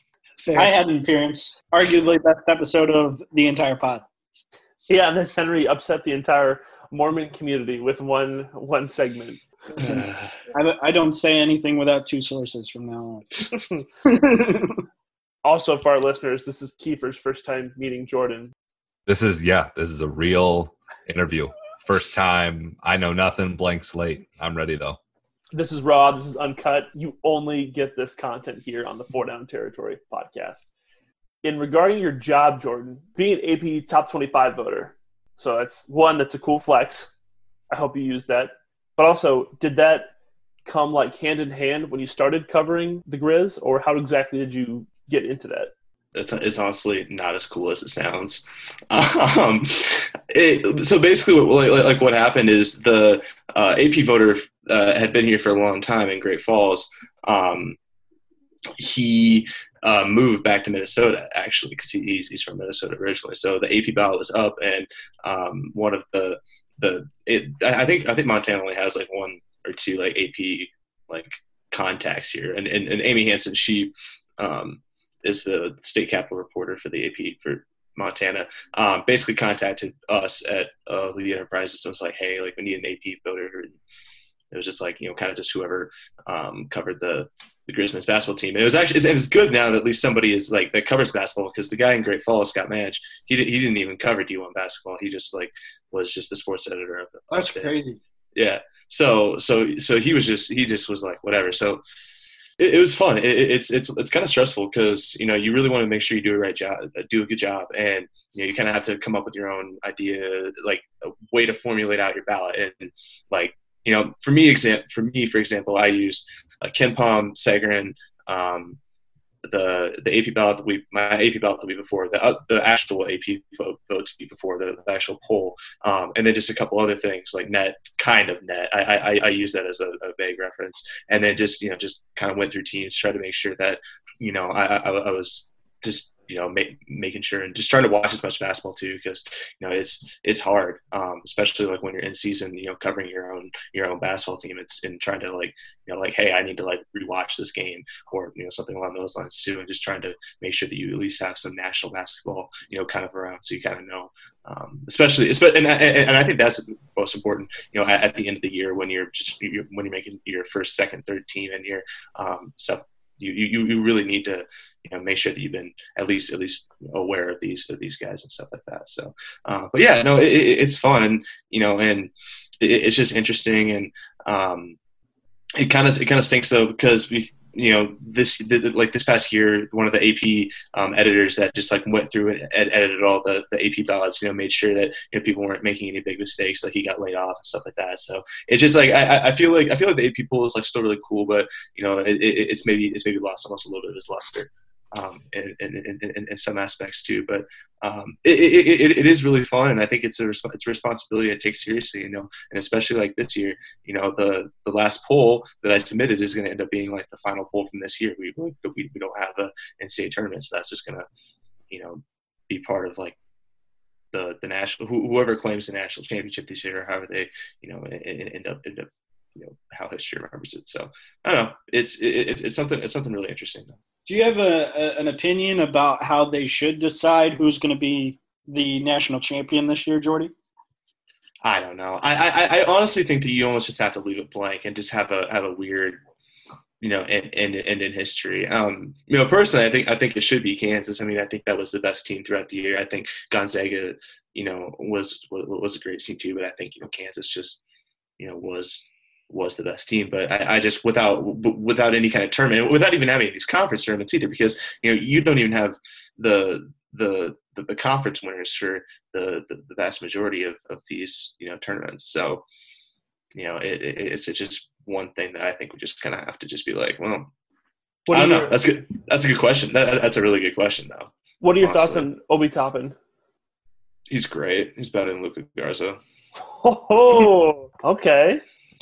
D: I had an appearance, arguably best episode of the entire pod.
B: Yeah, and then Henry upset the entire Mormon community with one one segment.
D: Listen, I, I don't say anything without two sources from now on.
B: also, for our listeners, this is Kiefer's first time meeting Jordan.
A: This is yeah, this is a real interview. First time. I know nothing. Blank slate. I'm ready though.
B: This is raw. This is uncut. You only get this content here on the Four Down Territory podcast. In regarding your job, Jordan, being an AP top 25 voter, so that's one that's a cool flex. I hope you use that. But also, did that come like hand in hand when you started covering the Grizz, or how exactly did you get into that?
E: It's, it's honestly not as cool as it sounds. Um, it, so basically, what, like, like, what happened is the uh, AP voter uh, had been here for a long time in Great Falls. Um, he uh, moved back to Minnesota actually because he, he's, he's from Minnesota originally. So the AP ballot was up, and um, one of the the it, I think I think Montana only has like one or two like AP like contacts here, and and, and Amy Hanson she um, is the state capital reporter for the AP for Montana. Um, basically contacted us at uh, Lee Enterprises and was like, hey, like we need an AP voter. And it was just like you know kind of just whoever um, covered the the Grizz basketball team. And it was actually it's, it's good now that at least somebody is like that covers basketball because the guy in Great Falls, Scott Madge, he he didn't even cover D1 basketball. He just like was just the sports editor of it.
D: That's crazy.
E: Yeah. So so so he was just he just was like whatever. So it, it was fun. It, it's it's it's kind of stressful because you know you really want to make sure you do a right job, do a good job, and you know you kind of have to come up with your own idea, like a way to formulate out your ballot, and like you know for me exam for me for example, I used uh, KenPom, Sagarin, um, the the AP ballot the week my AP ballot the week before the uh, the actual AP vote, votes the week before the, the actual poll, um, and then just a couple other things like net kind of net. I I, I use that as a, a, vague reference, and then just you know just kind of went through teams, try to make sure that you know I, I, I was just you know make, making sure and just trying to watch as much basketball too because you know it's it's hard um, especially like when you're in season you know covering your own your own basketball team it's and trying to like you know like hey I need to like rewatch this game or you know something along those lines too and just trying to make sure that you at least have some national basketball you know kind of around so you kind of know um, especially and, and I think that's most important you know at, at, the end of the year when you're just you're, when you're making your first second third team and you're um, stuff you, you you really need to you know make sure that you've been at least at least aware of these of these guys and stuff like that. So, uh, but yeah, no, it, it's fun, and you know, and it, it's just interesting and um, it kind of it kind of stinks though because we you know this like this past year one of the ap um, editors that just like went through and ed- edited all the, the ap ballots you know made sure that you know people weren't making any big mistakes like he got laid off and stuff like that. So it's just like i, I feel like i feel like the ap poll is like still really cool but you know it, it, it's maybe it's maybe lost almost a little bit of its luster um, in, in, in, in, some aspects too. But um, it, it, it is really fun, and I think it's a it's a responsibility I take seriously. You know, and especially like this year, you know, the the last poll that I submitted is going to end up being like the final poll from this year. We we, we don't have a NCAA tournament, so that's just going to you know be part of like the the national whoever claims the national championship this year, or however they you know end up end up you know how history remembers it. So I don't know. It's it's it's something it's something really interesting though.
D: Do you have a, a, an opinion about how they should decide who's going to be the national champion this year, Jordy?
E: I don't know. I, I, I honestly think that you almost just have to leave it blank and just have a have a weird, you know, end, end, end in history. Um, you know, personally, I think I think it should be Kansas. I mean, I think that was the best team throughout the year. I think Gonzaga, you know, was was, was a great team too. But I think you know Kansas just, you know, was was the best team. But I, I, just without without any kind of tournament, without even having these conference tournaments either, because you know you don't even have the the the, the conference winners for the, the, the vast majority of, of these you know tournaments. So you know it, it, it's just one thing that I think we just kind of have to just be like, well, what I don't know. That's good. That's a good question. That, that's a really good question, though.
B: What are your honestly. thoughts on Obi Toppin?
E: He's great. He's better than Luka Garza.
B: Oh, okay.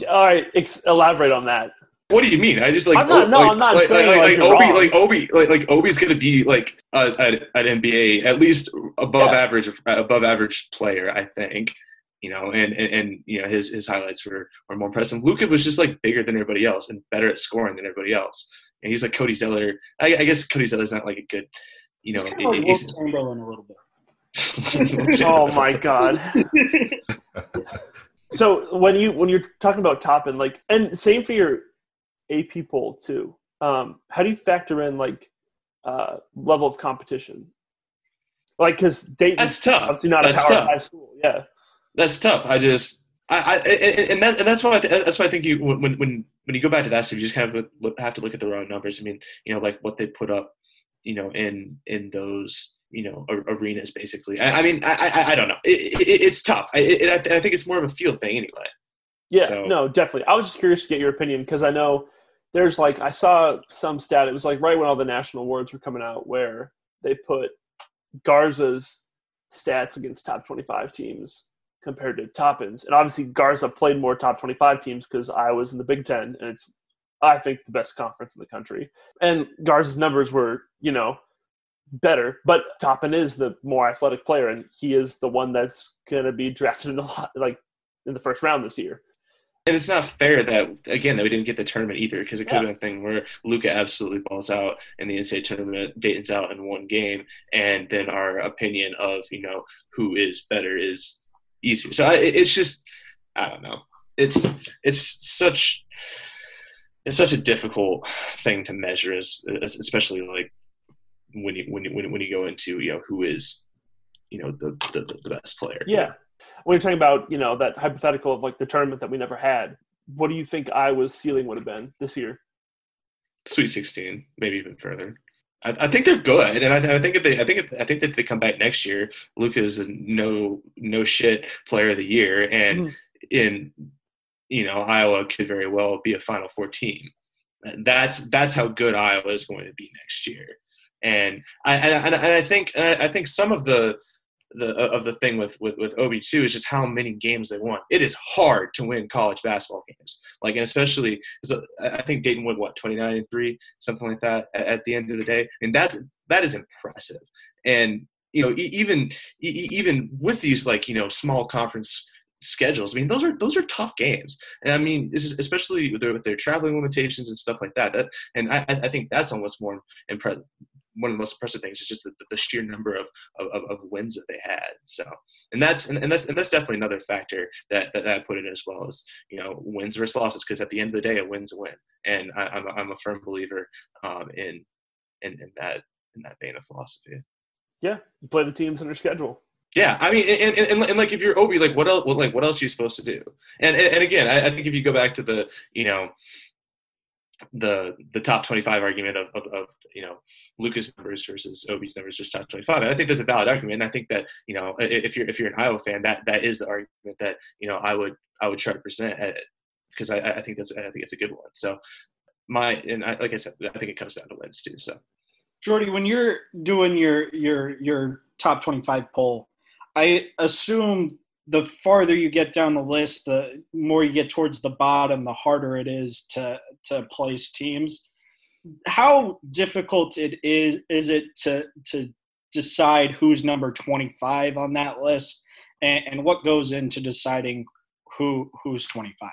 B: All right, ex- elaborate on that.
E: What do you mean? I just like.
B: I'm not. No,
E: like,
B: I'm not
E: like,
B: saying
E: like,
B: like,
E: like Obi,
B: wrong.
E: like Obi, like like Obi's gonna be like a, an NBA at least above yeah. average, uh, above average player. I think. You know, and, and, and you know his his highlights were, were more impressive. Luka was just like bigger than everybody else and better at scoring than everybody else. And he's like Cody Zeller. I, I guess Cody Zeller's not like a good, you know,
D: he's kind of like he's, Chamberlain a little
B: bit. oh my god. so when you when you're talking about Toppin like, and same for your AP poll too. Um, how do you factor in like uh, level of competition? Like, because Dayton
E: that's tough.
B: Obviously, not
E: that's
B: a power
E: tough.
B: high school. Yeah,
E: that's tough. I just, I, I and, that, and that's why I th- that's why I think you when when when you go back to that stuff, you just kind of have to look at the raw numbers. I mean, you know, like what they put up, you know, in in those you know arenas basically. I, I mean, I, I, I don't know. It, it, it's tough. I, it, I think it's more of a field thing anyway.
B: Yeah, so. no, definitely. I was just curious to get your opinion because I know there's like I saw some stat. It was like right when all the national awards were coming out, where they put Garza's stats against top 25 teams compared to Toppin's, and obviously Garza played more top 25 teams because I was in the Big Ten, and it's I think, the best conference in the country. And Garza's numbers were, you know, better, but Toppin is the more athletic player, and he is the one that's going to be drafted in the like in the first round this year.
E: And it's not fair that again that we didn't get the tournament either because it could have been a thing where Luka absolutely balls out in the NCAA tournament, Dayton's out in one game, and then our opinion of you know who is better is easier. So I, it's just I don't know. It's it's such it's such a difficult thing to measure, as, especially like when you when you when you go into you know who is you know the the, the best player.
B: Yeah, when you're talking about you know that hypothetical of like the tournament that we never had, what do you think Iowa's ceiling would have been this year?
E: Sweet Sixteen, maybe even further. I, I think they're good, and I, I think if they, I think if, I think that they come back next year, Luka's a no no shit player of the year, and mm-hmm. in you know Iowa could very well be a Final Four team. That's that's how good Iowa is going to be next year, and I and, and I think I think some of the the uh, of the thing with with with Obi too is just how many games they won. It is hard to win college basketball games, like and especially I think Dayton won what twenty nine and three, something like that at, at, the end of the day, and that's that is impressive. And you know even even with these like you know small conference schedules. I mean, those are those are tough games, and I mean, this is especially with their, with their traveling limitations and stuff like that. That and I, I think that's almost more impressive one of the most impressive things is just the, the sheer number of, of, of, wins that they had. So, and that's and, and that's and that's definitely another factor that, that, that I put in as well as you know wins versus losses because at the end of the day, a win's a win, and I, am I'm, I'm a firm believer um, in, in in that in that vein of philosophy.
B: Yeah, you play the teams in their schedule.
E: Yeah, I mean, and, and, and, and, like if you're Obi, like what else? Like what else are you supposed to do? And and, and again, I, I, think if you go back to the you know the the top 25 argument of, of, of you know Luka's numbers versus Obi's numbers versus top 25. And I think that's a valid argument. And I think that you know if you're if you're an Iowa fan, that that is the argument that you know I would I would try to present because I, I think that's I think it's a good one. So my and I, like I said, I think it comes down to wins too. So
D: Jordy, when you're doing your your your top 25 poll, I assume the farther you get down the list, the more you get towards the bottom, the harder it is to to place teams. How difficult it is is it to to decide who's number 25 on that list and, and what goes into deciding who who's 25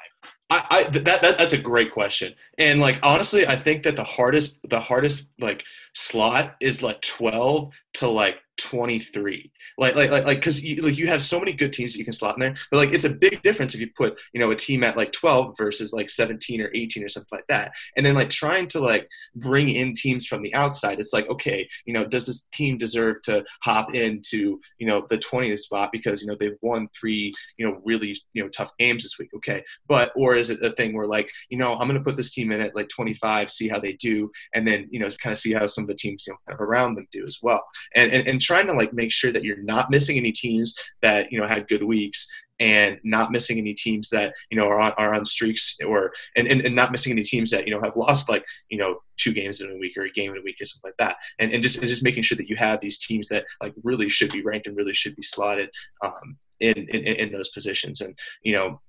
E: I, I that, that that's a great question. And like honestly i think that the hardest the hardest like slot is like 12 to like 23 like like like like because you, like you have so many good teams that you can slot in there but like it's a big difference if you put you know a team at like 12 versus like 17 or 18 or something like that. And then like trying to like bring in teams from the outside it's like okay you know does this team deserve to hop into you know the 20th spot because you know they've won three you know really you know tough games this week? Okay. But or is it a thing where like you know i'm going to put this team in at like 25 see how they do and then you know kind of see how some of the teams you know kind of around them do as well. And and, and trying to like make sure that you're not missing any teams that you know had good weeks and not missing any teams that you know are on, are on streaks or and, and, and not missing any teams that you know have lost like you know two games in a week or a game in a week or something like that. And, and just and just making sure that you have these teams that like really should be ranked and really should be slotted um, in, in in those positions. And you know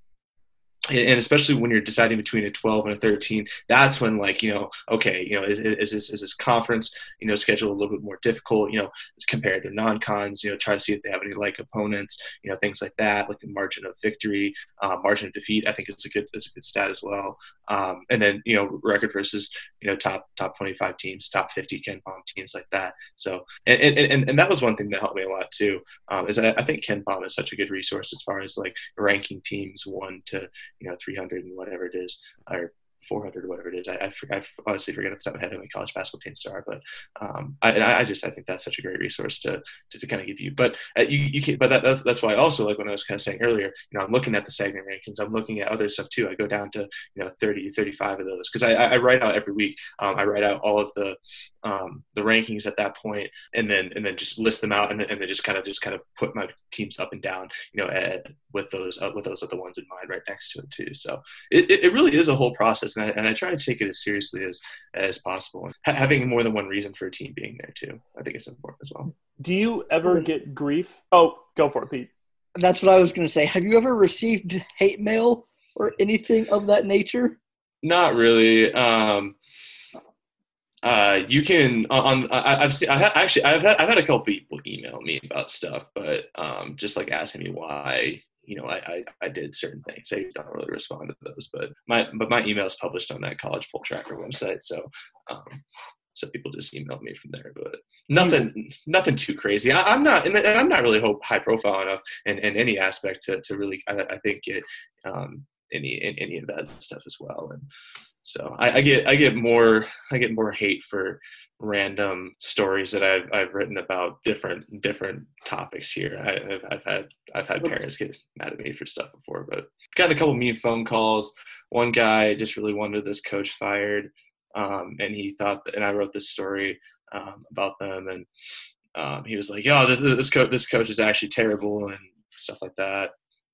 E: and especially when you're deciding between a 12 and a 13 that's when like you know okay you know is, is this is this conference you know schedule a little bit more difficult you know compared to non-cons you know try to see if they have any like opponents you know things like that like a margin of victory uh, margin of defeat i think it's a good it's a good stat as well um, and then you know record versus you know top top 25 teams top 50 KenPom teams like that. So and and, and that was one thing that helped me a lot too um, is I, I think KenPom is such a good resource as far as like ranking teams one to you know 300 and whatever it is or 400 or whatever it is. I, I, I honestly forget off the top of my head college basketball teams are, but um, I, I just I think that's such a great resource to to, to kind of give you. But uh, you you can but that, that's that's why also like when I was kind of saying earlier, you know, I'm looking at the Sagarin rankings, I'm looking at other stuff too. I go down to you know 30 35 of those because I, I write out every week. Um, I write out all of the um, the rankings at that point, and then and then just list them out, and, and then just kind of just kind of put my teams up and down, you know, at, with those uh, with those other ones in mind right next to it too. So it, it really is a whole process, and I, and I try to take it as seriously as as possible. Ha- having more than one reason for a team being there too, I think it's important as well.
B: Do you ever get grief? Oh, go for it, Pete.
C: That's what I was going to say. Have you ever received hate mail or anything of that nature?
E: Not really. Um, uh, you can on, I, have seen I ha, actually I've had I've had a couple people email me about stuff, but um, just like asking me why you know I, I, I did certain things. I don't really respond to those, but my but my email is published on that College Poll Tracker website, so um, so people just emailed me from there. But nothing nothing too crazy. I, am not and I'm not really high profile enough in, in any aspect to, to really I, I think get um, any any of that stuff as well. And so I, I, get I get more I get more hate for random stories that I've I've written about different different topics here. I, have I've had I've had parents get mad at me for stuff before, but got a couple mean phone calls. One guy just really wanted this coach fired, um, and he thought that, and I wrote this story um, about them, and um, he was like, "Yo, this this coach this coach is actually terrible," and stuff like that.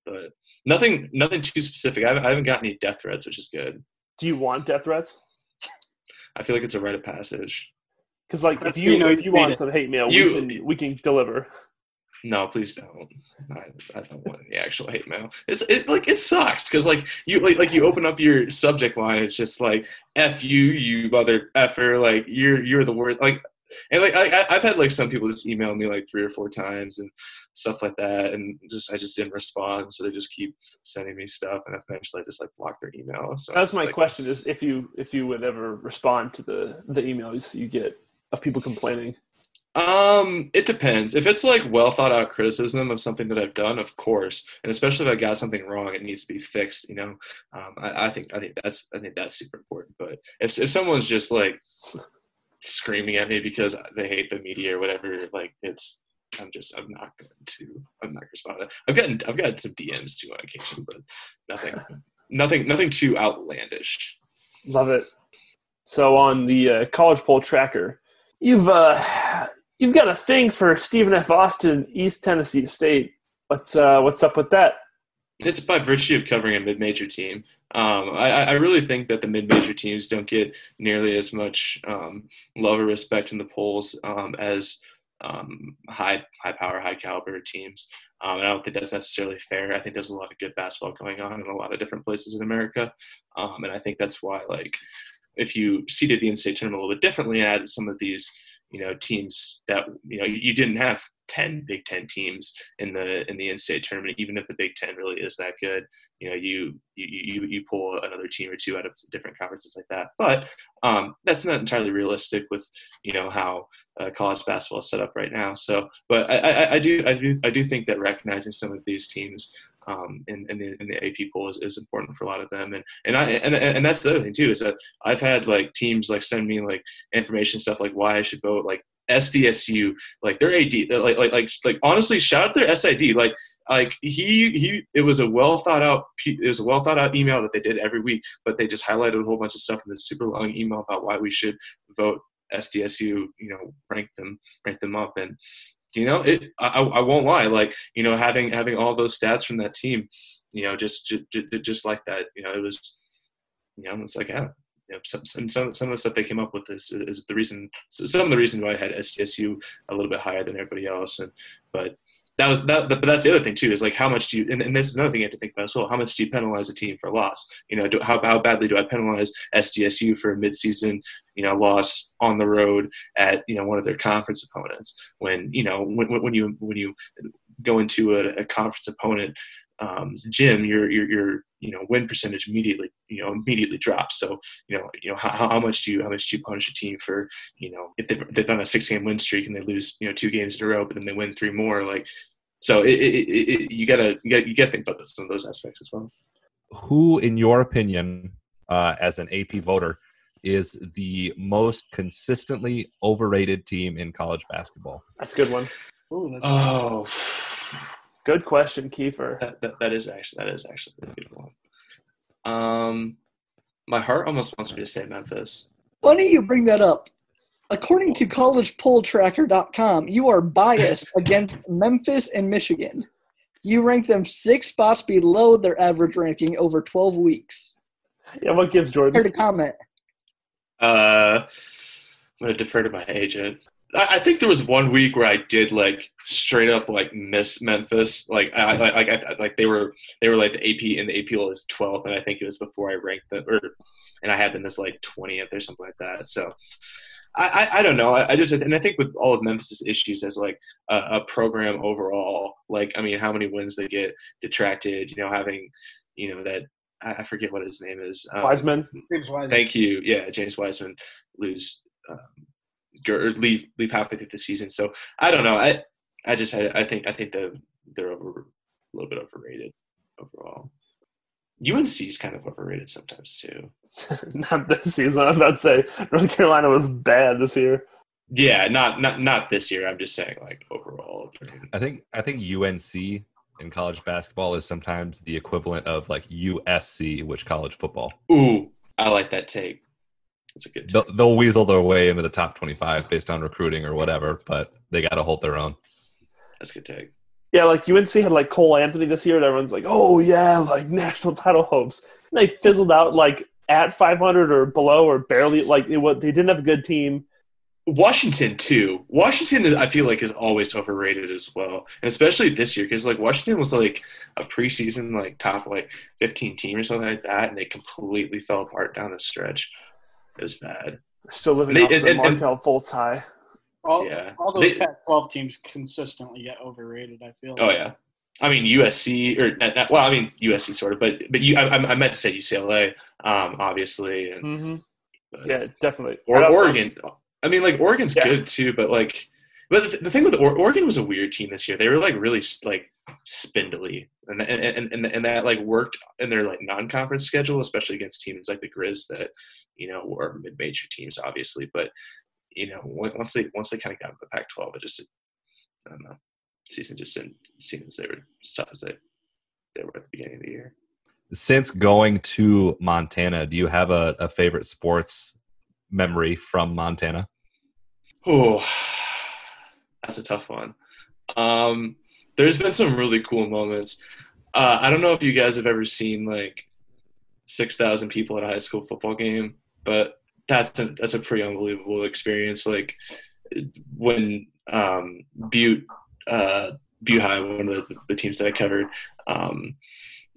E: But nothing nothing too specific. I haven't, I haven't got any death threats, which is good.
B: Do you want death threats?
E: I feel like it's a rite of passage.
B: Because like if you, you know, if you want it. some hate mail, you, we can we can deliver.
E: No, please don't. I, I don't want any actual hate mail. It's it like it sucks because like you like like you open up your subject line, it's just like "f you, you mother effer," like you're you're the worst. Like and like I, I've had like some people just email me like three or four times and stuff like that, and just I just didn't respond, so they just keep sending me stuff, and eventually I just like block their email. So
B: that's my
E: like,
B: question: is if you if you would ever respond to the the emails you get of people complaining.
E: Um, it depends. If it's like well thought out criticism of something that I've done, of course, and especially if I got something wrong, it needs to be fixed. You know, um, I, I think I think that's I think that's super important. But if if someone's just like screaming at me because they hate the media or whatever, like it's I'm just I'm not going to I'm not responding. I've gotten I've gotten some DMs too on occasion, but nothing nothing nothing too outlandish.
B: Love it. So on the uh, college poll tracker, you've uh, you've got a thing for Stephen F. Austin, East Tennessee State. What's uh, what's up with that?
E: It's by virtue of covering a mid-major team. Um, I, I, really think that the mid-major teams don't get nearly as much um, love or respect in the polls um, as um, high high power, high caliber teams. Um, and I don't think that's necessarily fair. I think there's a lot of good basketball going on in a lot of different places in America, um, and I think that's why like if you seeded the in-state tournament a little bit differently and added some of these you know teams that you know you didn't have 10 Big 10 teams in the in the in-state tournament even if the Big 10 really is that good you know you you you, you pull another team or two out of different conferences like that. But um, that's not entirely realistic with you know how uh, college basketball is set up right now. So but I, I, I do I do I do think that recognizing some of these teams um, in, in, the, in the AP poll is, is important for a lot of them. And and I and, and that's the other thing too is that I've had like teams like send me like information stuff like why I should vote like SDSU like their AD like like like like honestly shout out their SID like like he he it was a well thought out it was a well thought out email that they did every week but they just highlighted a whole bunch of stuff in this super long email about why we should vote SDSU you know rank them rank them up. And you know, it. I, I won't lie. Like you know, having having all those stats from that team, you know, just just, just like that. You know, it was, you know, it's like yeah. You know, some, some, some of the stuff they came up with is, is the reason some of the reason why I had SDSU a little bit higher than everybody else and but that was that, but that's the other thing too is like how much do you and, and, this is another thing you have to think about as well. How much do you penalize a team for a loss? You know do, how, how badly do i penalize sdsu for a midseason you know loss on the road at you know one of their conference opponents? When you know when, when you when you go into a, a conference opponent um, gym your, your your you know win percentage immediately you know immediately drops so you know you know how, how much do you how much do you punish a team for you know if they've, they've done a six game win streak and they lose you know two games in a row but then they win three more like so it, it, it, you gotta you gotta you gotta think about some of those aspects as well.
A: Who, in your opinion, uh, as an AP voter, is the most consistently overrated team in college basketball?
B: That's a good one.
E: Ooh, oh,
B: good question, Kiefer.
E: That, that, that is actually that is actually a good one. Um, my heart almost wants me to say Memphis.
C: Funny you bring that up. According to collegepolltracker.com, you are biased against Memphis and Michigan. You rank them six spots below their average ranking over 12 weeks.
B: Yeah, what gives Jordan?
C: Here to comment.
E: Uh, I'm going to defer to my agent. I, I think there was one week where I did like straight up like miss Memphis. Like I like I, like they were they were like the AP and the AP was 12th, and I think it was before I ranked them or and I had them as like 20th or something like that. So I, I, I don't know. I, I, just and I think with all of Memphis's issues as like a, a, program overall, like I mean, how many wins they get detracted, you know, having you know that I forget what his name is.
B: Um, Wiseman.
D: James Wiseman.
E: Thank you. Yeah, James Wiseman lose um, or leave leave halfway through the season. So I don't know. I I just I, I think I think the they're over a little bit overrated overall. UNC is kind of overrated sometimes too.
B: not this season. I'm about to say North Carolina was bad this year.
E: Yeah, not not not this year. I'm just saying like overall.
A: I think I think UNC in college basketball is sometimes the equivalent of like USC, which college football.
E: Ooh, I like that take. It's a good.
A: They'll, they'll, weasel their way into the top 25 based on recruiting or whatever, but they got to hold their own.
E: That's a good take.
B: Yeah, like UNC had like Cole Anthony this year, and everyone's like, "Oh yeah, like national title hopes." And they fizzled out like at 500 or below, or barely. Like it was, they didn't have a good team.
E: Washington too. Washington, is, I feel like, is always overrated as well, and especially this year because like Washington was like a preseason like top like 15 team or something like that, and they completely fell apart down the stretch. It was bad.
B: Still living they, off and, the Markelle Fultz high.
D: All, yeah. all those Pac-12 teams consistently get overrated. I feel.
E: Oh like. yeah, I mean USC or not, well, I mean USC sort of, but but you, I, I meant to say UCLA, um, obviously, and
B: mm-hmm. yeah, definitely.
E: Or Oregon. I mean, like Oregon's yeah. good too, but like, but the, the thing with Oregon was a weird team this year. They were like really like spindly, and and and and that like worked in their like non-conference schedule, especially against teams like the Grizz that you know were mid-major teams, obviously, but you know, once they once they kind of got into the Pac-12, it just I don't know, season just didn't seem as they were as tough as they they were at the beginning of the year.
A: Since going to Montana, do you have a, a favorite sports memory from Montana?
E: Oh, that's a tough one. Um, there's been some really cool moments. Uh, I don't know if you guys have ever seen like six thousand people at a high school football game, but that's a that's a pretty unbelievable experience. Like when um, Butte uh, Butte High, one of the, the teams that I covered, um,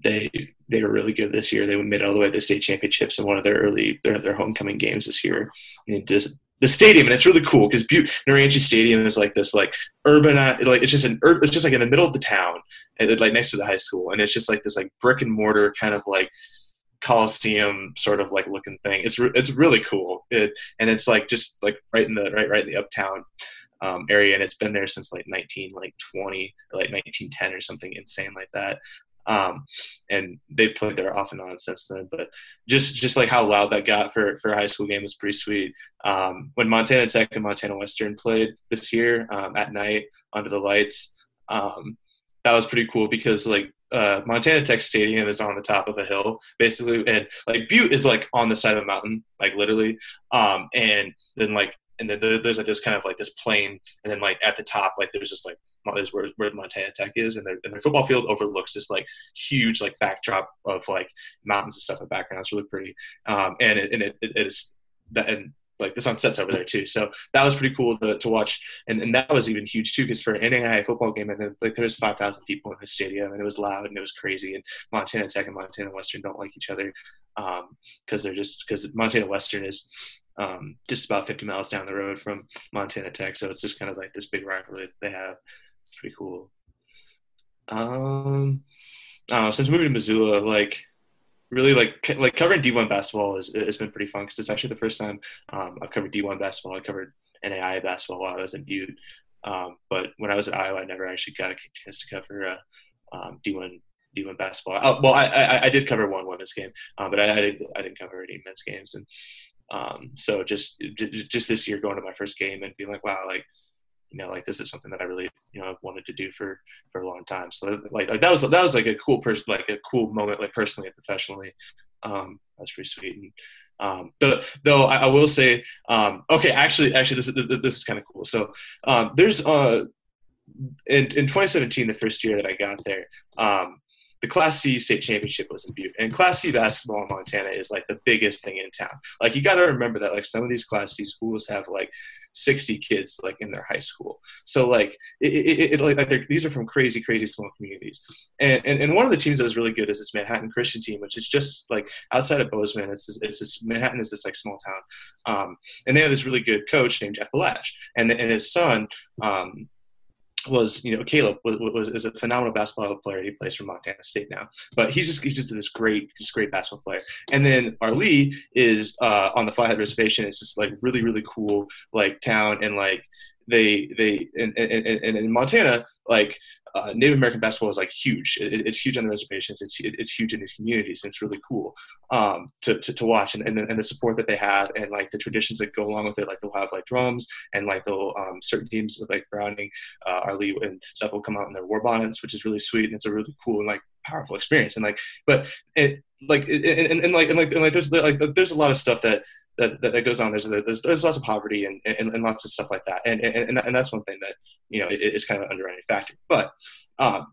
E: they they were really good this year. They made it all the way to the state championships in one of their early their their homecoming games this year. And just the stadium, and it's really cool because Butte Naranche Stadium is like this like urban like it's just an it's just like in the middle of the town and like next to the high school, and it's just like this like brick and mortar kind of like Coliseum sort of like looking thing. It's re- it's really cool. It and it's like just like right in the right right in the uptown um, area, and it's been there since like 19 like 20 or like 1910 or something insane like that. Um, and they played there off and on since then. But just just like how loud that got for for a high school game was pretty sweet. Um, when Montana Tech and Montana Western played this year um, at night under the lights, um, that was pretty cool because like uh, Montana Tech Stadium is on the top of a hill, basically, and like Butte is like on the side of a mountain, like literally. Um, and then like, and then there's like this kind of like this plain, and then like at the top, like there's just like there's where, where Montana Tech is, and their, and their football field overlooks this like huge like backdrop of like mountains and stuff in the background. It's really pretty, um, and it, and it, it is that and like the sun sets over there too. So that was pretty cool to, to watch. And, and that was even huge too, because for an NAIA football game, and then like there was 5,000 people in the stadium and it was loud and it was crazy. And Montana Tech and Montana Western don't like each other because um, they're just, because Montana Western is um, just about 50 miles down the road from Montana Tech. So it's just kind of like this big rivalry that they have. Pretty cool. Um, I don't know, since moving to Missoula, like really like like covering D1 basketball has, has been pretty fun because it's actually the first time um, I've covered D1 basketball. I covered NAIA basketball while I was in Butte, um, but when I was at Iowa, I never actually got a chance to cover uh, um, D1 D1 basketball. Oh, well, I, I, I did cover one women's game, um, but I, I didn't I didn't cover any men's games, and um, so just just this year going to my first game and being like, wow, like you know, like this is something that I really, you know, I've wanted to do for for a long time. So like, like that was that was like a cool person, like a cool moment, like personally and professionally. Um, that's pretty sweet. And um, though I, I, will say, um, okay, actually, actually, this is this is kind of cool. So um, there's uh, in in 2017, the first year that I got there. Um, the Class C state championship was in Butte, and Class C basketball in Montana is like the biggest thing in town. Like you got to remember that like some of these Class C schools have like 60 kids like in their high school. So like it, it, it like, these are from crazy, crazy small communities. And, and and one of the teams that is really good is this Manhattan Christian team, which is just like outside of Bozeman. It's this, it's this Manhattan is this like small town, um, and they have this really good coach named Jeff Bellach, and and his son. Um, was you know Caleb was, was is a phenomenal basketball player. He plays for Montana State now, but he's just he's just this great just great basketball player. And then Arlee is uh, on the Flathead Reservation. It's just like really really cool like town and like they they and, and in Montana like uh, Native American basketball is like huge. It, it's huge on the reservations. It's it, it's huge in these communities, and it's really cool um, to, to, to watch. And, and the, and the support that they have, and like the traditions that go along with it. Like they'll have like drums, and like they'll um, certain teams like Browning, uh, Arlee, and stuff will come out in their war bonnets, which is really sweet, and it's a really cool and like powerful experience. And like, but it like and, and, and like and like and like there's like there's a lot of stuff that that, that, goes on. There's, there's there's lots of poverty and, and, and lots of stuff like that, and and, and that's one thing that you know is kind of an underwriting factor. But um,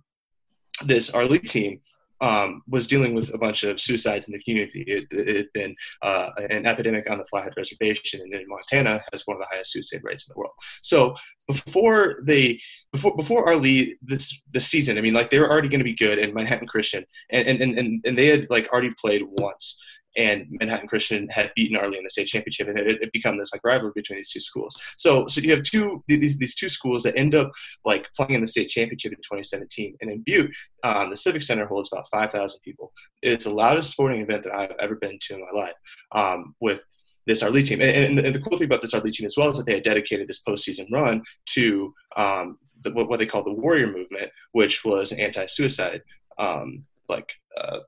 E: this Arlee team um, was dealing with a bunch of suicides in the community. It, it had been uh, an epidemic on the Flathead Reservation, and in Montana has one of the highest suicide rates in the world. So before they, before before Arlee this this season, I mean, like they were already going to be good in Manhattan Christian, and and and and they had like already played once and Manhattan Christian had beaten Arlee in the state championship, and it had become this like rivalry between these two schools. So, so you have two these, these two schools that end up like playing in the state championship in 2017, and in Butte, um, the Civic Center holds about 5,000 people. It's the loudest sporting event that I've ever been to in my life. Um, with this Arlee team, and, and, and, the cool thing about this Arlee team as well is that they had dedicated this postseason run to um, the, what, what, they call the Warrior Movement, which was anti-suicide um, like uh,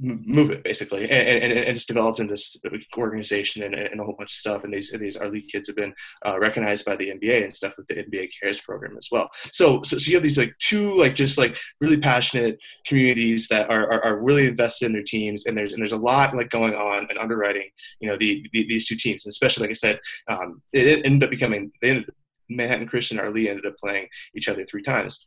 E: move it basically and, and, and it's developed in this organization and, and, a whole bunch of stuff and these these our kids have been uh, recognized by the nba and stuff with the nba cares program as well. So, so so you have these like two like just like really passionate communities that are, are, are really invested in their teams and there's and there's a lot like going on and underwriting you know the, the these two teams. And especially like i said um, it ended up becoming they ended, manhattan christian arlee ended up playing each other three times.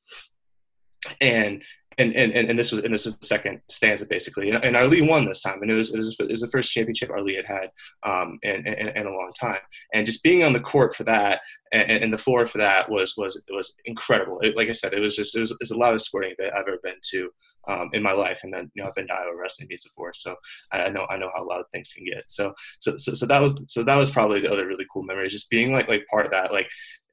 E: And and, and, and this was and this was the second stanza basically. And, and Arlee won this time and it was, it was, it was the first championship Arlee had had um, in, in, in, a long time. And just being on the court for that and, and the floor for that was was was incredible. It, like I said it was just it was, it was the loudest sporting event I've ever been to um, in my life. And then you know I've been to Iowa wrestling meets before so I know I know how loud things can get. So so so, so that was so that was probably the other really cool memory just being like like part of that like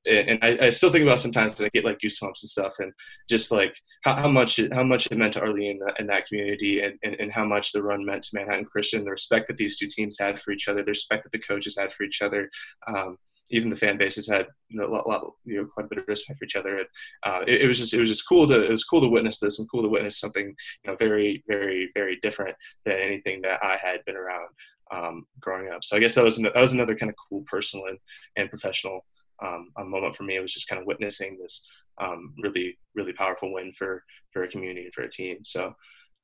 E: and I, I, still think about sometimes when I get like goosebumps and stuff, and just like how, how much it, how much it meant to Arlee in, that, community, and, and, and how much the run meant to Manhattan Christian, the respect that these two teams had for each other, the respect that the coaches had for each other. Um, even the fan bases had you know, a lot, lot, you know, quite a bit of respect for each other, and uh, it, it, was just it was just cool to it was cool to witness this and cool to witness something you know very very very different than anything that I had been around um, growing up. So I guess that was that was another kind of cool personal and, and professional um, a moment for me. It was just kind of witnessing this um, really, really powerful win for for a community and for a team. So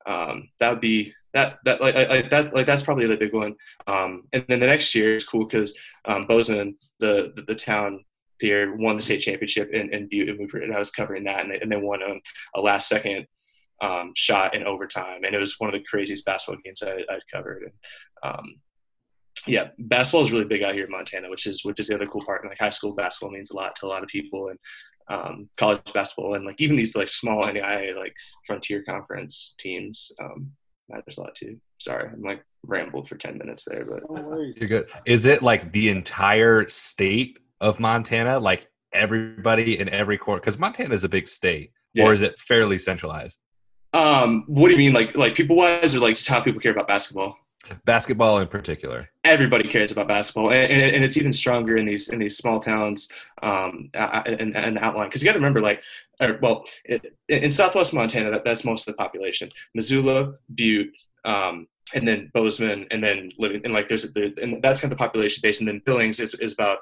E: um, that would be that that like I, that like that's probably the big one. Um, and then the next year is cool because um, Bozeman, the, the, the town here, won the state championship in, in Butte, and, we were, and I was covering that, and they, and they won on a last second um, shot in overtime, and it was one of the craziest basketball games I, would covered. And um, yeah, basketball is really big out here in Montana, which is which is the other cool part. Like high school basketball means a lot to a lot of people, and um, college basketball, and like even these like small NAIA like frontier conference teams um, matters a lot too. Sorry, I'm like rambled for ten minutes there, but
A: you're good. Is it like the entire state of Montana, like everybody in every court? Because Montana is a big state, yeah. or is it fairly centralized?
E: Um, what do you mean, like like people wise, or like just how people care about basketball?
A: Basketball in particular.
E: Everybody cares about basketball and, and, it's even stronger in these in these small towns um and, and outline because you got to remember like or, well it, in southwest montana that, that's most of the population. Missoula butte um and then bozeman and then living and like there's and that's kind of the population base. And then billings is, is about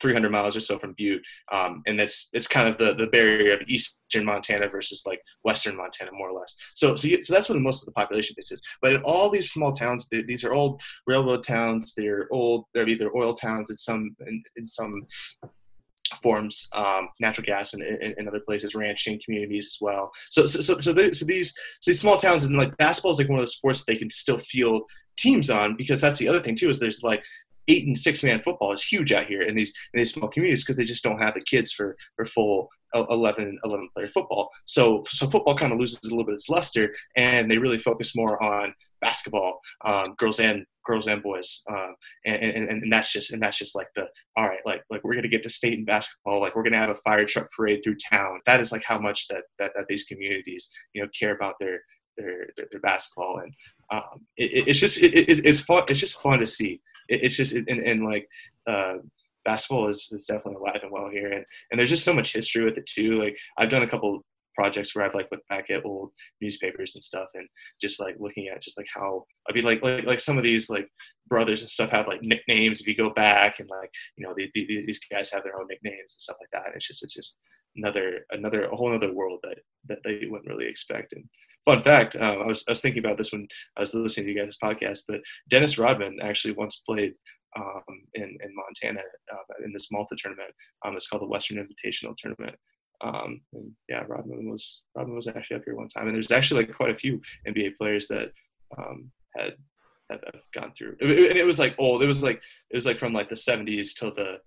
E: 300 miles or so from Butte, um, and it's it's kind of the the barrier of eastern Montana versus like western Montana, more or less. So so, you, so that's where most of the population base is. But in all these small towns, these are old railroad towns. They're old. They're either oil towns in some in, in some forms, um, natural gas in, in, other places, ranching communities as well. So so so, so, they, so these so these small towns and like basketball is like one of the sports they can still field teams on because that's the other thing too is there's like eight and six man football is huge out here in these in these small communities because they just don't have the kids for for full 11, 11 player football. So so football kind of loses a little bit of its luster, and they really focus more on basketball, um, girls and girls and boys, um, and, and, and that's just and that's just like the all right, like like we're gonna get to state in basketball, like we're gonna have a fire truck parade through town. That is like how much that that, that these communities you know care about their their their, their basketball, and um, it, it's just it, it, it's fun. It's just fun to see. It's just and like. Uh, basketball is, is definitely alive and well here and, and there's just so much history with it too like i've done a couple projects where I've like looked back at old newspapers and stuff and just like looking at just like how I mean like like like some of these like brothers and stuff have like nicknames if you go back and like you know the, the, these guys have their own nicknames and stuff like that. It's just it's just another another a whole other world that that they wouldn't really expect. And fun fact, um, I was I was thinking about this when I was listening to you guys' podcast, but Dennis Rodman actually once played um, in in Montana uh, in this Malta tournament. Um, it's called the Western Invitational Tournament. Um, and yeah, Rodman was Rodman was actually up here one time, and there's actually like quite a few NBA players that um, had had gone through, and it was like old. It was like it was like from like the 70s till the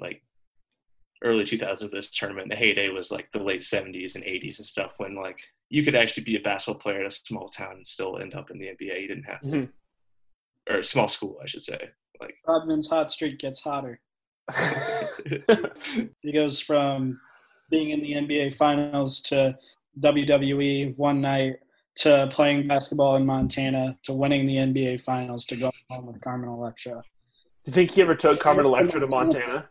E: like early 2000s of this tournament. The heyday was like the late 70s and 80s and stuff when like you could actually be a basketball player in a small town and still end up in the NBA. You didn't have to, mm-hmm. or a small school, I should say. Like
D: Rodman's hot streak gets hotter. he goes from being in the NBA Finals to WWE one night to playing basketball in Montana to winning the NBA Finals to go home with Carmen Electra. Do
B: you think he ever took Carmen Electra to Montana?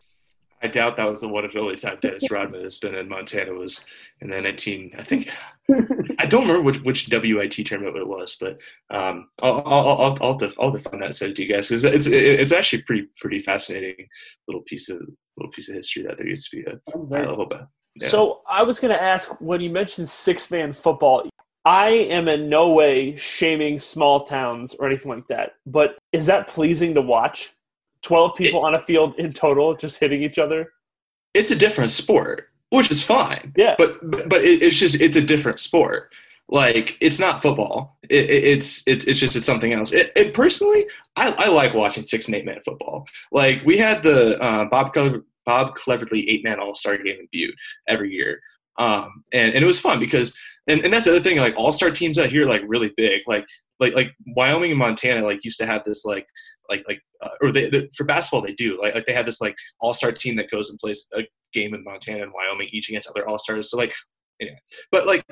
E: I doubt that was the one and only time Dennis Rodman has been in Montana was in the 19. I think I don't remember which, which WIT tournament it was, but um, I'll, I'll, I'll, I'll, def, I'll define that and send it to you guys because it's it's actually pretty pretty fascinating little piece of little piece of history that there used to be a high level
B: yeah. So I was going to ask when you mentioned six man football, I am in no way shaming small towns or anything like that, but is that pleasing to watch? 12 people it, on a field in total just hitting each other?
E: It's a different sport, which is fine.
B: Yeah.
E: But but it, it's just it's a different sport. Like it's not football. It, it's it's it's just it's something else. It, personally, I, I like watching six and eight man football. Like we had the uh, Bob Bob Cleverly eight man All Star game in Butte every year. Um, and, and it was fun because and, and that's the other thing like all star teams out here like really big like like like Wyoming and Montana like used to have this like like like uh, or they, for basketball they do like like they have this like all star team that goes and plays a game in Montana and Wyoming each against other all stars so like yeah. But like,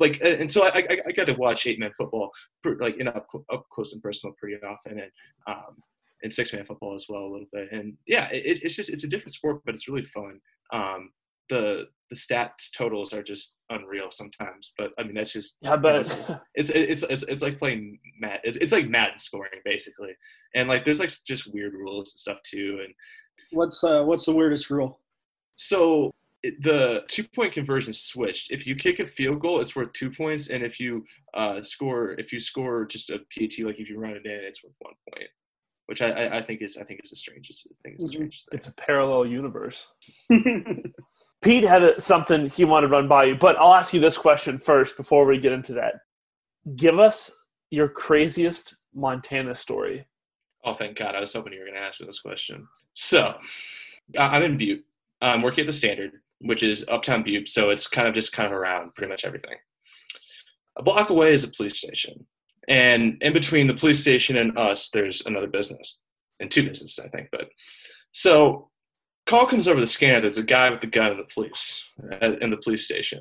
E: like, and so I, I, I got to watch eight man football, like in up, up close and personal pretty often, and um, and six man football as well a little bit. And yeah, it, it's just it's a different sport, but it's really fun. Um, the the stats totals are just unreal sometimes, but I mean that's just
B: yeah, but
E: it's it's it's it's like playing Mad. It's, it's like Madden scoring basically, and like there's like just weird rules and stuff too. And
D: what's uh what's the weirdest rule?
E: So the two point conversion switched. If you kick a field goal, it's worth two points, and if you uh, score, if you score just a PAT, like if you run it in, it's worth one point which I, I think is I think is the strangest thing. Is the mm-hmm. strangest
B: thing. It's a parallel universe. Pete had something he wanted to run by you, but I'll ask you this question first before we get into that. Give us your craziest Montana story.
E: Oh, thank God! I was hoping you were going to ask me this question. So, I'm in Butte. I'm working at the Standard, which is uptown Butte, so it's kind of just kind of around pretty much everything. A block away is a police station. And in between the police station and us, there's another business and two businesses, I think. But so call comes over the scanner. There's a guy with a gun in the police uh, in the police station,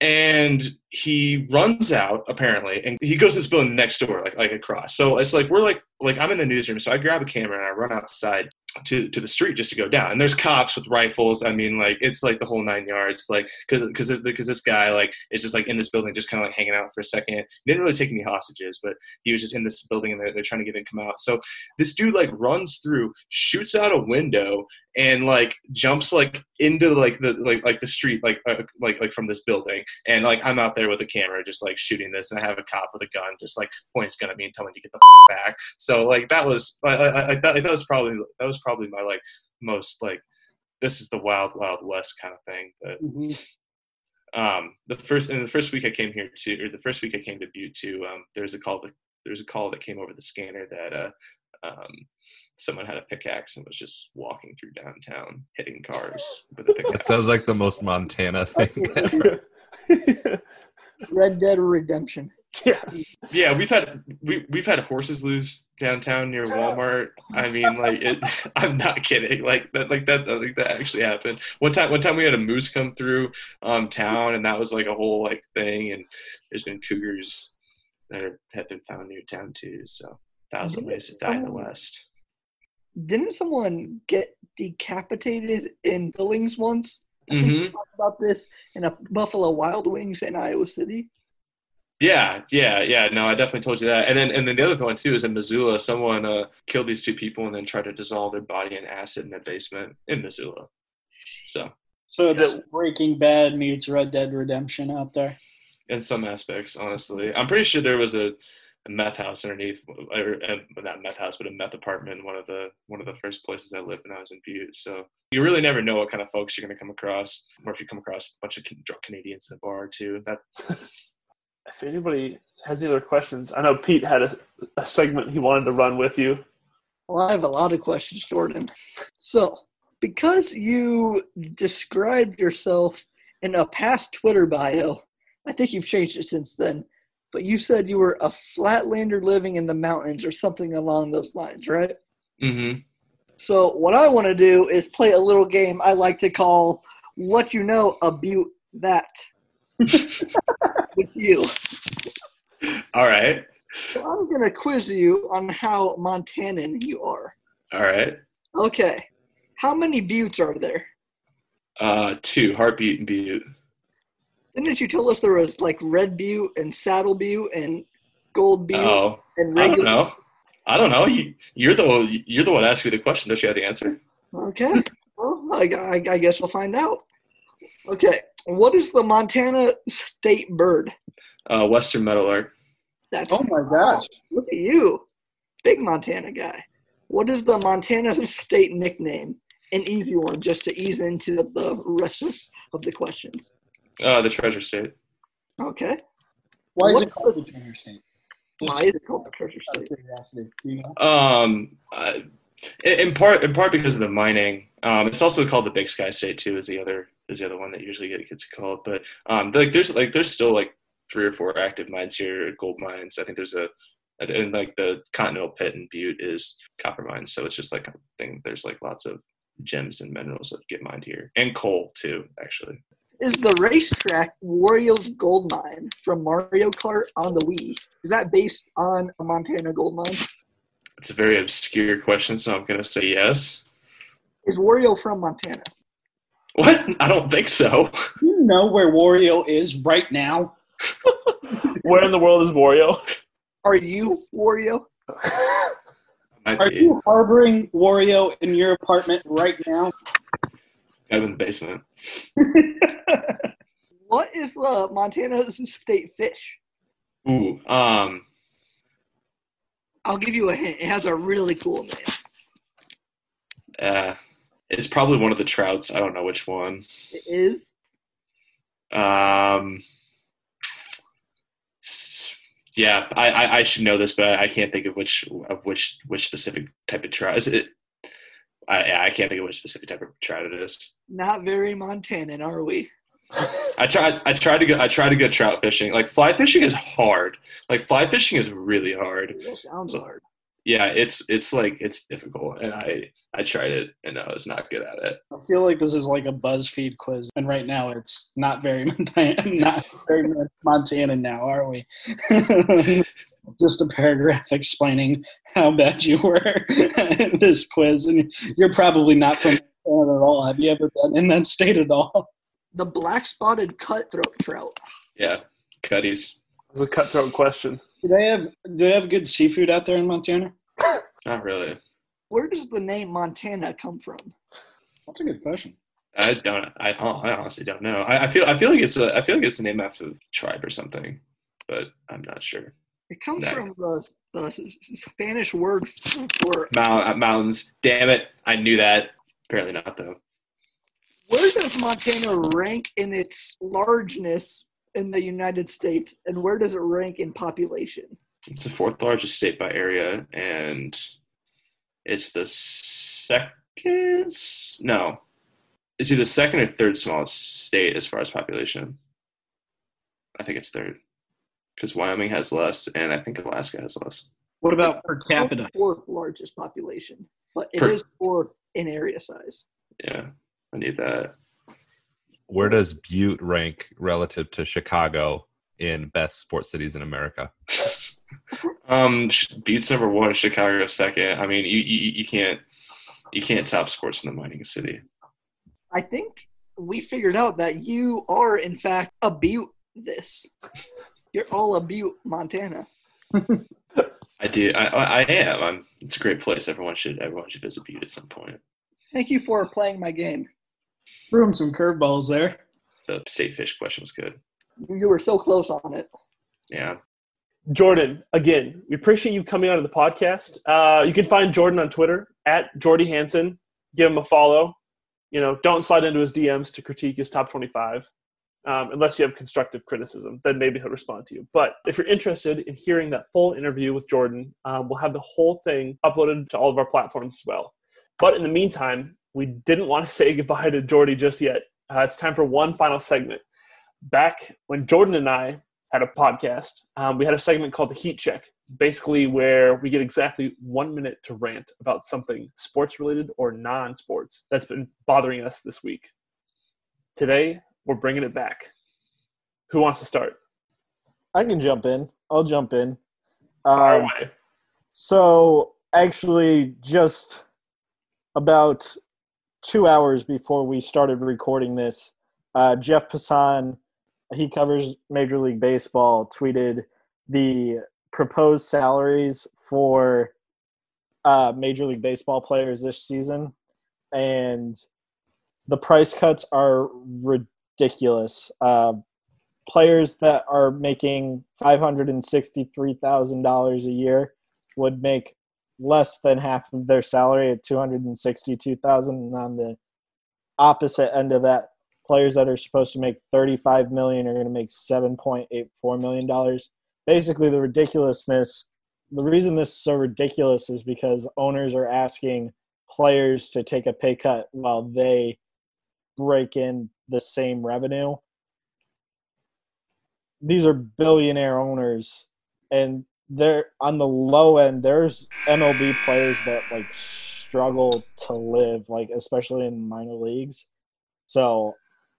E: and he runs out apparently, and he goes to this building next door, like like across. So it's like we're like like I'm in the newsroom, so I grab a camera and I run outside to to the street just to go down. And there's cops with rifles. I mean, like it's like the whole nine yards. Like because because because this guy like is just like in this building, just kind of like hanging out for a second. He didn't really take any hostages, but he was just in this building and they're they're trying to get him come out. So this dude like runs through, shoots out a window, and like jumps like into like the like like the street like uh, like like from this building. And like I'm out there with a camera, just like shooting this, and I have a cop with a gun, just like points gun at me and telling me to get the back. So like that was I, I, I that, that was probably that was probably my like most like this is the wild wild west kind of thing. But mm-hmm. um, the first in the first week I came here to, or the first week I came to Butte to, um, there's a call that there's a call that came over the scanner that uh, um, someone had a pickaxe and was just walking through downtown, hitting cars with a pickaxe.
A: It sounds like the most Montana thing.
C: Red Dead Redemption.
B: yeah.
E: Yeah, we've had we we've had horses loose downtown near Walmart. I mean, like it. I'm not kidding. Like that. Like that. Like that actually happened. One time. One time we had a moose come through um town, and that was like a whole like thing. And there's been cougars that are, have been found near town too. So thousand ways to die in the West.
C: Didn't someone get decapitated in Billings once? I think we
E: hmm
C: talked about this in a Buffalo Wild Wings in Iowa City.
E: Yeah, yeah, yeah. No, I definitely told you that. And then and then the other one too is in Missoula. Someone uh, killed these two people and then tried to dissolve their body in acid in their basement in Missoula. So
D: So it's Breaking Bad meets Red Dead Redemption out there.
E: in some aspects, honestly. I'm pretty sure there was a, a meth house underneath, or uh, not meth house, but a meth apartment. in One of the one of the first places I lived when I was in Butte. So you really never know what kind of folks you're going to come across, or if you come across a bunch of drunk Canadians in a bar too. That
B: If anybody has any other questions, I know Pete had a, a segment he wanted to run with you.
C: Well, I have a lot of questions, Jordan. So, because you described yourself in a past Twitter bio, I think you've changed it since then, but you said you were a flatlander living in the mountains or something along those lines, right?
E: Mm-hmm.
C: So, what I want to do is play a little game I like to call What You Know About That with you.
E: All right,
C: So, I'm going to quiz you on how Montanan you are.
E: all right.
C: Okay. How many buttes are there?
E: Uh, two heartbeat and Butte.
C: Didn't you tell us there was like red butte and saddle butte and gold butte
E: Oh,
C: and
E: I don't know. I don't know. You, you're the one- you're the one asking me the question. Don't you have the answer?
C: Okay. Well, I, I, I guess we'll find out. Okay. What is the Montana state bird?
E: Uh, Western Meadowlark.
C: That's
D: Oh my gosh.
C: look at you, big Montana guy. What is the Montana state nickname? An easy one, just to ease into the, the rest of the questions.
E: Uh, the Treasure State.
C: Okay.
D: Why is
C: What-
D: it called the Treasure State?
C: Why is it called the treasure state?
D: curiosity. Do you know?
E: Um, uh, in in part, in part because of the mining. Um, it's also called the Big Sky State too. Is the other is the other one that usually gets called. But um, like there's like there's still like three or four active mines here, gold mines. I think there's a and like the Continental Pit in Butte is copper mines. So it's just like a thing. There's like lots of gems and minerals that get mined here, and coal too, actually.
C: Is the racetrack Wario's Gold Mine from Mario Kart on the Wii? Is that based on a Montana gold mine?
E: It's a very obscure question, so I'm gonna say yes.
C: Is Wario from Montana?
E: What? I don't think so.
D: Do you know where Wario is right now?
B: Where in the world is Wario?
C: Are you Wario?
D: Are you harboring Wario in your apartment right now?
E: Got him in the basement.
C: What is the Montana state fish?
E: Ooh. Um.
C: I'll give you a hint. It has a really cool name.
E: Uh, it's probably one of the trouts. I don't know which one.
C: It is.
E: Um, yeah, I, I, I should know this, but I can't think of which of which which specific type of trout. Is it? I I can't think of which specific type of trout it is.
C: Not very Montanan, are we?
E: I tried I tried to go I tried to go trout fishing. Like fly fishing is hard. Like fly fishing is really hard.
C: That sounds hard.
E: Yeah, it's it's like it's difficult, and I I tried it and I was not good at it.
D: I feel like this is like a BuzzFeed quiz, and right now it's not very Montana, not very Montana now, are we? Just a paragraph explaining how bad you were in this quiz, and you're probably not from Montana at all. Have you ever been in that state at all?
C: The black spotted cutthroat trout.
E: Yeah, cutties.
B: It's a cutthroat question.
D: Do they have Do they have good seafood out there in Montana?
E: Not really.
C: Where does the name Montana come from?
D: That's a good question.
E: I don't. I, I honestly don't know. I, I feel. I feel like it's a. I feel like it's a name after a tribe or something, but I'm not sure.
C: It comes
E: No.
C: from the, the Spanish word for
E: Mount, uh, mountains. Damn it! I knew that. Apparently not though.
C: where does Montana rank in its largeness in the United States, and where does it rank in population?
E: It's the fourth largest state by area, and It's the second. No, it's either second or third smallest state as far as population. I think it's third because Wyoming has less, and I think Alaska has less.
F: What about per capita?
C: Fourth largest population, but it is
E: Per-
C: fourth in area size.
E: Yeah, I need that.
A: Where does Butte rank relative to Chicago in best sports cities in America?
E: um, Butte's number one, Chicago second. I mean, you, you you can't you can't top sports in the mining city.
C: I think we figured out that you are in fact a Butte. This, you're all a Butte, Montana.
E: I do. I, I I am. I'm. It's a great place. Everyone should everyone should visit Butte at some point.
C: Thank you for playing my game.
F: Threw him some curveballs there.
E: The state fish question was good.
C: You were so close on it.
E: Yeah.
B: Jordan, again, we appreciate you coming onto the podcast. Uh, you can find Jordan on Twitter at Jordy Hansen. Give him a follow. You know, don't slide into his DMs to critique his top 25, um, unless you have constructive criticism. Then maybe he'll respond to you. But if you're interested in hearing that full interview with Jordan, um, we'll have the whole thing uploaded to all of our platforms as well. But in the meantime, we didn't want to say goodbye to Jordy just yet. Uh, it's time for one final segment. Back when Jordan and I had a podcast, um, we had a segment called the Heat Check, basically where we get exactly one minute to rant about something sports related or non sports that's been bothering us this week. Today, we're bringing it back. Who wants to start?
D: I can jump in. I'll jump in.
B: Fire
D: Um,
B: away.
D: so actually, just about two hours before we started recording this, uh, Jeff Passan, he covers Major League Baseball, tweeted the proposed salaries for uh, Major League Baseball players this season, and the price cuts are ridiculous. Uh, players that are making five hundred and sixty-three thousand dollars a year would make less than half of their salary at two hundred and on the opposite end of that, players that are supposed to make thirty-five million are going to make seven point eight four million dollars. Basically, the ridiculousness. The reason this is so ridiculous is because owners are asking players to take a pay cut while they break in the same revenue these are billionaire owners and they're on the low end there's mlb players that like struggle to live like especially in minor leagues so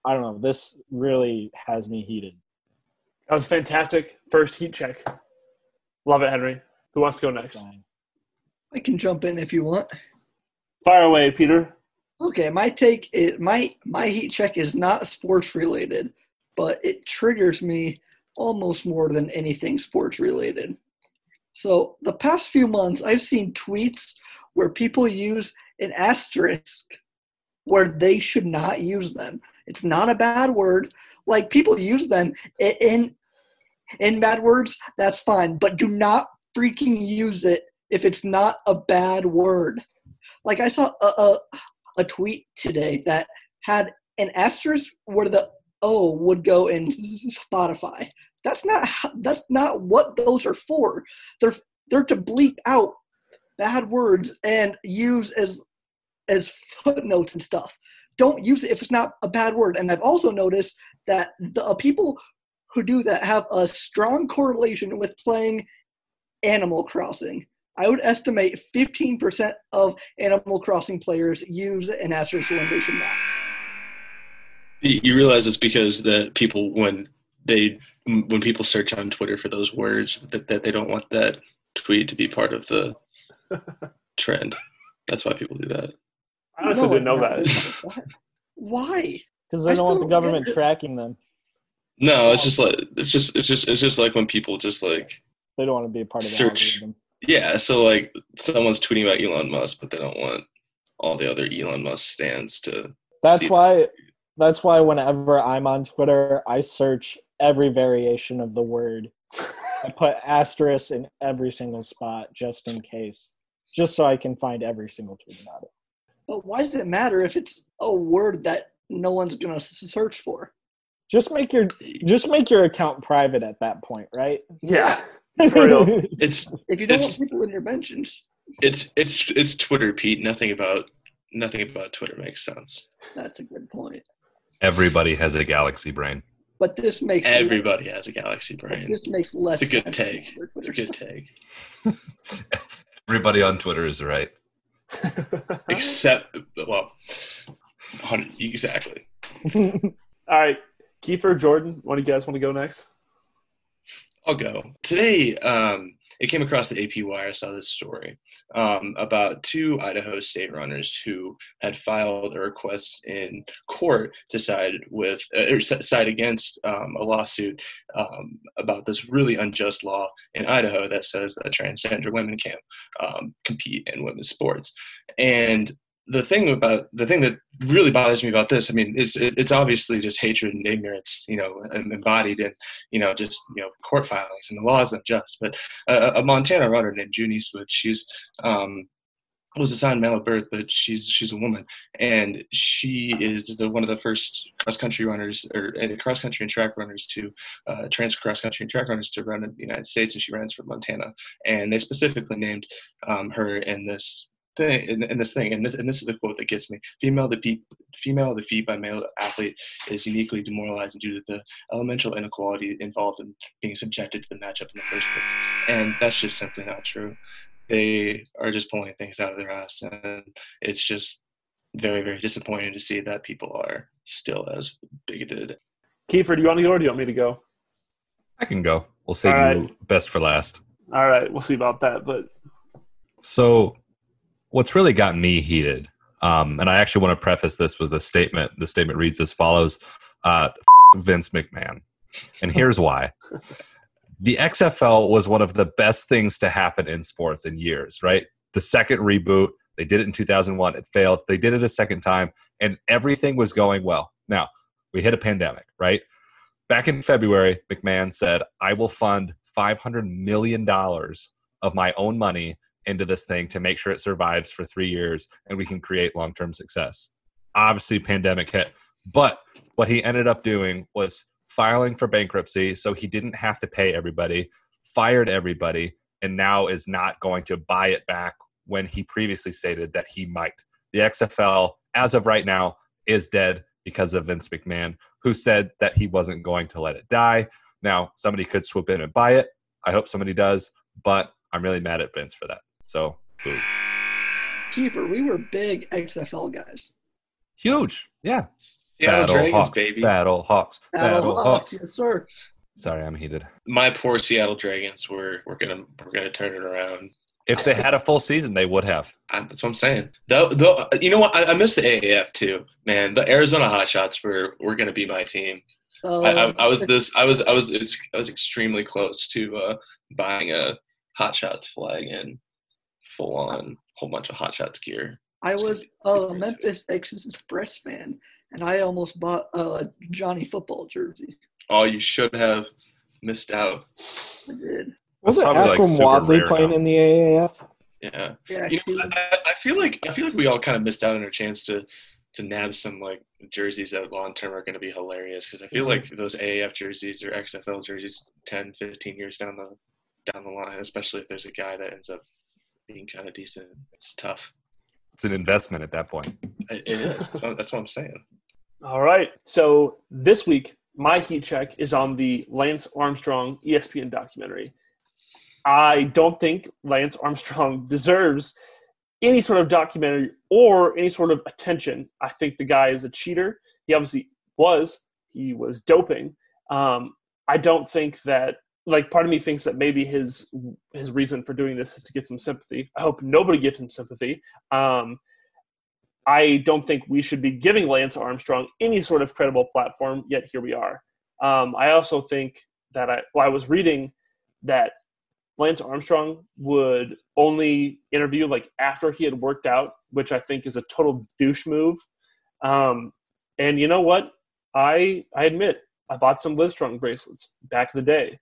D: i don't know this really has me heated
B: That was fantastic. First Heat Check. Love it, Henry. Who wants to go next?
C: I can jump in if you want.
B: Fire away, Peter.
C: Okay, my take is my my heat check is not sports related, but it triggers me almost more than anything sports related. So the past few months, I've seen tweets where people use an asterisk where they should not use them. It's not a bad word. Like people use them in in bad words, that's fine, but do not freaking use it if it's not a bad word. Like I saw a, a a tweet today that had an asterisk where the O would go in Spotify. That's not that's not what those are for. They're they're to bleep out bad words and use as as footnotes and stuff. Don't use it if it's not a bad word. And I've also noticed that the uh, people who do that have a strong correlation with playing Animal Crossing. I would estimate 15% of Animal Crossing players use an asterisk when they should not.
E: You you realize it's because the people when they when people search on Twitter for those words that, that they don't want that tweet to be part of the trend. That's why people do that.
B: I honestly
C: No,
B: didn't know
C: I-
B: that.
C: Why?
D: because they
C: I
D: don't want the
C: still don't get
D: government tracking them
E: No, it's just like it's just it's just it's just like when people just like
D: they don't want to be a part of the
E: Search.
D: algorithm
E: yeah. So like someone's tweeting about Elon Musk, but they don't want all the other Elon Musk stands to.
D: That's
E: see
D: why. That's why whenever I'm on Twitter, I search every variation of the word. I put asterisk in every single spot just in case, just so I can find every single tweet about it.
C: But why does it matter if it's a word that no one's going to search for?
D: Just make your just make your account private at that point, right?
B: Yeah. For real.
E: It's
C: If you don't want people in your mentions,
E: It's it's it's Twitter, Pete. Nothing about nothing about Twitter makes sense.
C: That's a good point.
A: Everybody has a galaxy brain.
C: But this makes
E: Everybody has a galaxy brain.
C: This makes less.
E: It's a good
C: sense
E: take. It's a good
C: stuff.
E: take.
A: Everybody on Twitter is right.
E: Except, well, exactly.
B: All right, Kiefer, Jordan, one of you guys want to go next?
E: I'll go. Today, um, it came across the AP Wire. I saw this story um, about two Idaho state runners who had filed a request in court to side with uh, or side against um, a lawsuit um, about this really unjust law in Idaho that says that transgender women can't um, compete in women's sports. And the thing about the thing that really bothers me about this, I mean, it's it's obviously just hatred and ignorance, you know, embodied in you know just you know court filings and the law is unjust. But a, a Montana runner named June Eastwood, she's um, was assigned male at birth, but she's she's a woman, and she is the one of the first cross country runners or uh, cross country and track runners to uh, trans cross country and track runners to run in the United States, and she runs for Montana. And they specifically named um, her in this thing in, in this thing, and this and this is the quote that gets me: "Female defeat female defeat by male athlete is uniquely demoralizing due to the elemental inequality involved in being subjected to the matchup in the first place." And that's just simply not true they are just pulling things out of their ass and it's just very very disappointing to see that people are still as bigoted
B: Kiefer, do you want to go or do you want me to go?
A: I can go. We'll save
B: All
A: you best for last.
B: All right, we'll see about that. But
A: So, what's really got me heated, um, and I actually want to preface this with a statement. The statement reads as follows: uh, Vince McMahon, and here's why. The XFL was one of the best things to happen in sports in years. Right, the second reboot, they did it in 2001. It failed. They did it a second time, and everything was going well. Now we hit a pandemic. Right, back in February, McMahon said, "I will fund 500 million dollars of my own money." Into this thing to make sure it survives for three years and we can create long term success. Obviously, pandemic hit, but what he ended up doing was filing for bankruptcy so he didn't have to pay everybody, fired everybody, and now is not going to buy it back when he previously stated that he might. The XFL, as of right now, is dead because of Vince McMahon, who said that he wasn't going to let it die. Now, somebody could swoop in and buy it. I hope somebody does, but I'm really mad at Vince for that. So, boo.
C: Kiefer, we were big XFL guys.
A: huge, yeah.
E: Seattle
A: Battle
E: Dragons,
A: Hawks,
E: baby.
A: Battle Hawks, Battle, Hawks.
C: yes, sir.
A: Sorry, I'm heated.
E: My poor Seattle Dragons were we're gonna we're gonna turn it around.
A: If they had a full season, they would have.
E: I, that's what I'm saying. Though, though, you know what? I, I miss the AAF too, man. The Arizona Hotshots were were gonna be my team.
C: Uh,
E: I, I, I was this. I was. I was. It's, I was extremely close to uh, buying a Hot Shots flag and full on whole bunch of Hot Shots gear.
C: I was a Memphis Express fan, and I almost bought a Johnny football jersey.
E: Oh, you should have missed out.
C: I did.
G: Was it
A: Probably, like,
G: Wadley playing
A: now.
G: in the AAF?
E: Yeah.
C: Yeah,
E: You know, I, I feel like I feel like we all kind of missed out on our chance to to nab some like jerseys that long term are going to be hilarious because I feel mm-hmm. like those AAF jerseys or XFL jerseys 10, 15 years down the down the line, especially if there's a guy that ends up being kind of decent, it's tough.
A: It's an investment at that point.
E: It, it is. That's what, that's what I'm saying.
B: all right, so this week my heat check is on the Lance Armstrong ESPN documentary. I don't think Lance Armstrong deserves any sort of documentary or any sort of attention. I think the guy is a cheater. He obviously was. He was doping. Um, I don't think that like part of me thinks that maybe his his reason for doing this is to get some sympathy. I hope nobody gives him sympathy. Um, I don't think we should be giving Lance Armstrong any sort of credible platform. Yet here we are. Um, I also think that I, well, I was reading that Lance Armstrong would only interview like after he had worked out, which I think is a total douche move. Um, and you know what? I I admit I bought some Livestrong bracelets back in the day,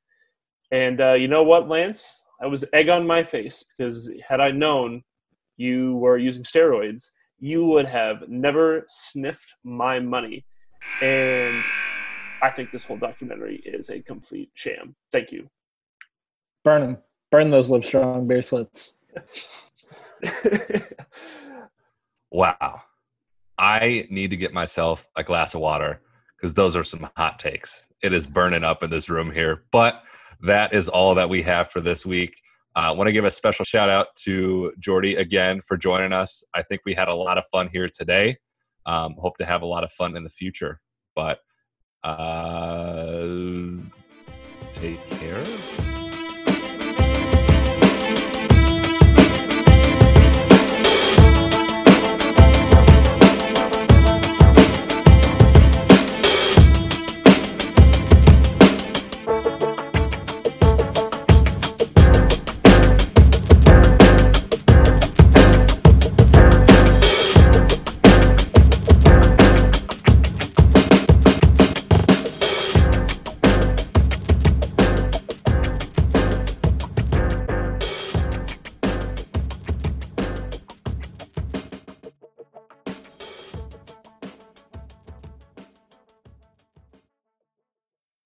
B: and uh, you know what, Lance? I was egg on my face because had I known you were using steroids, you would have never sniffed my money. And I think this whole documentary is a complete sham. Thank you.
G: Burn them. Burn those Livestrong bracelets.
A: Wow. I need to get myself a glass of water because those are some hot takes. It is burning up in this room here. But that is all that we have for this week. I uh, want to give a special shout out to Jordy again for joining us. I think we had a lot of fun here today. Um, hope to have a lot of fun in the future. But uh, take care.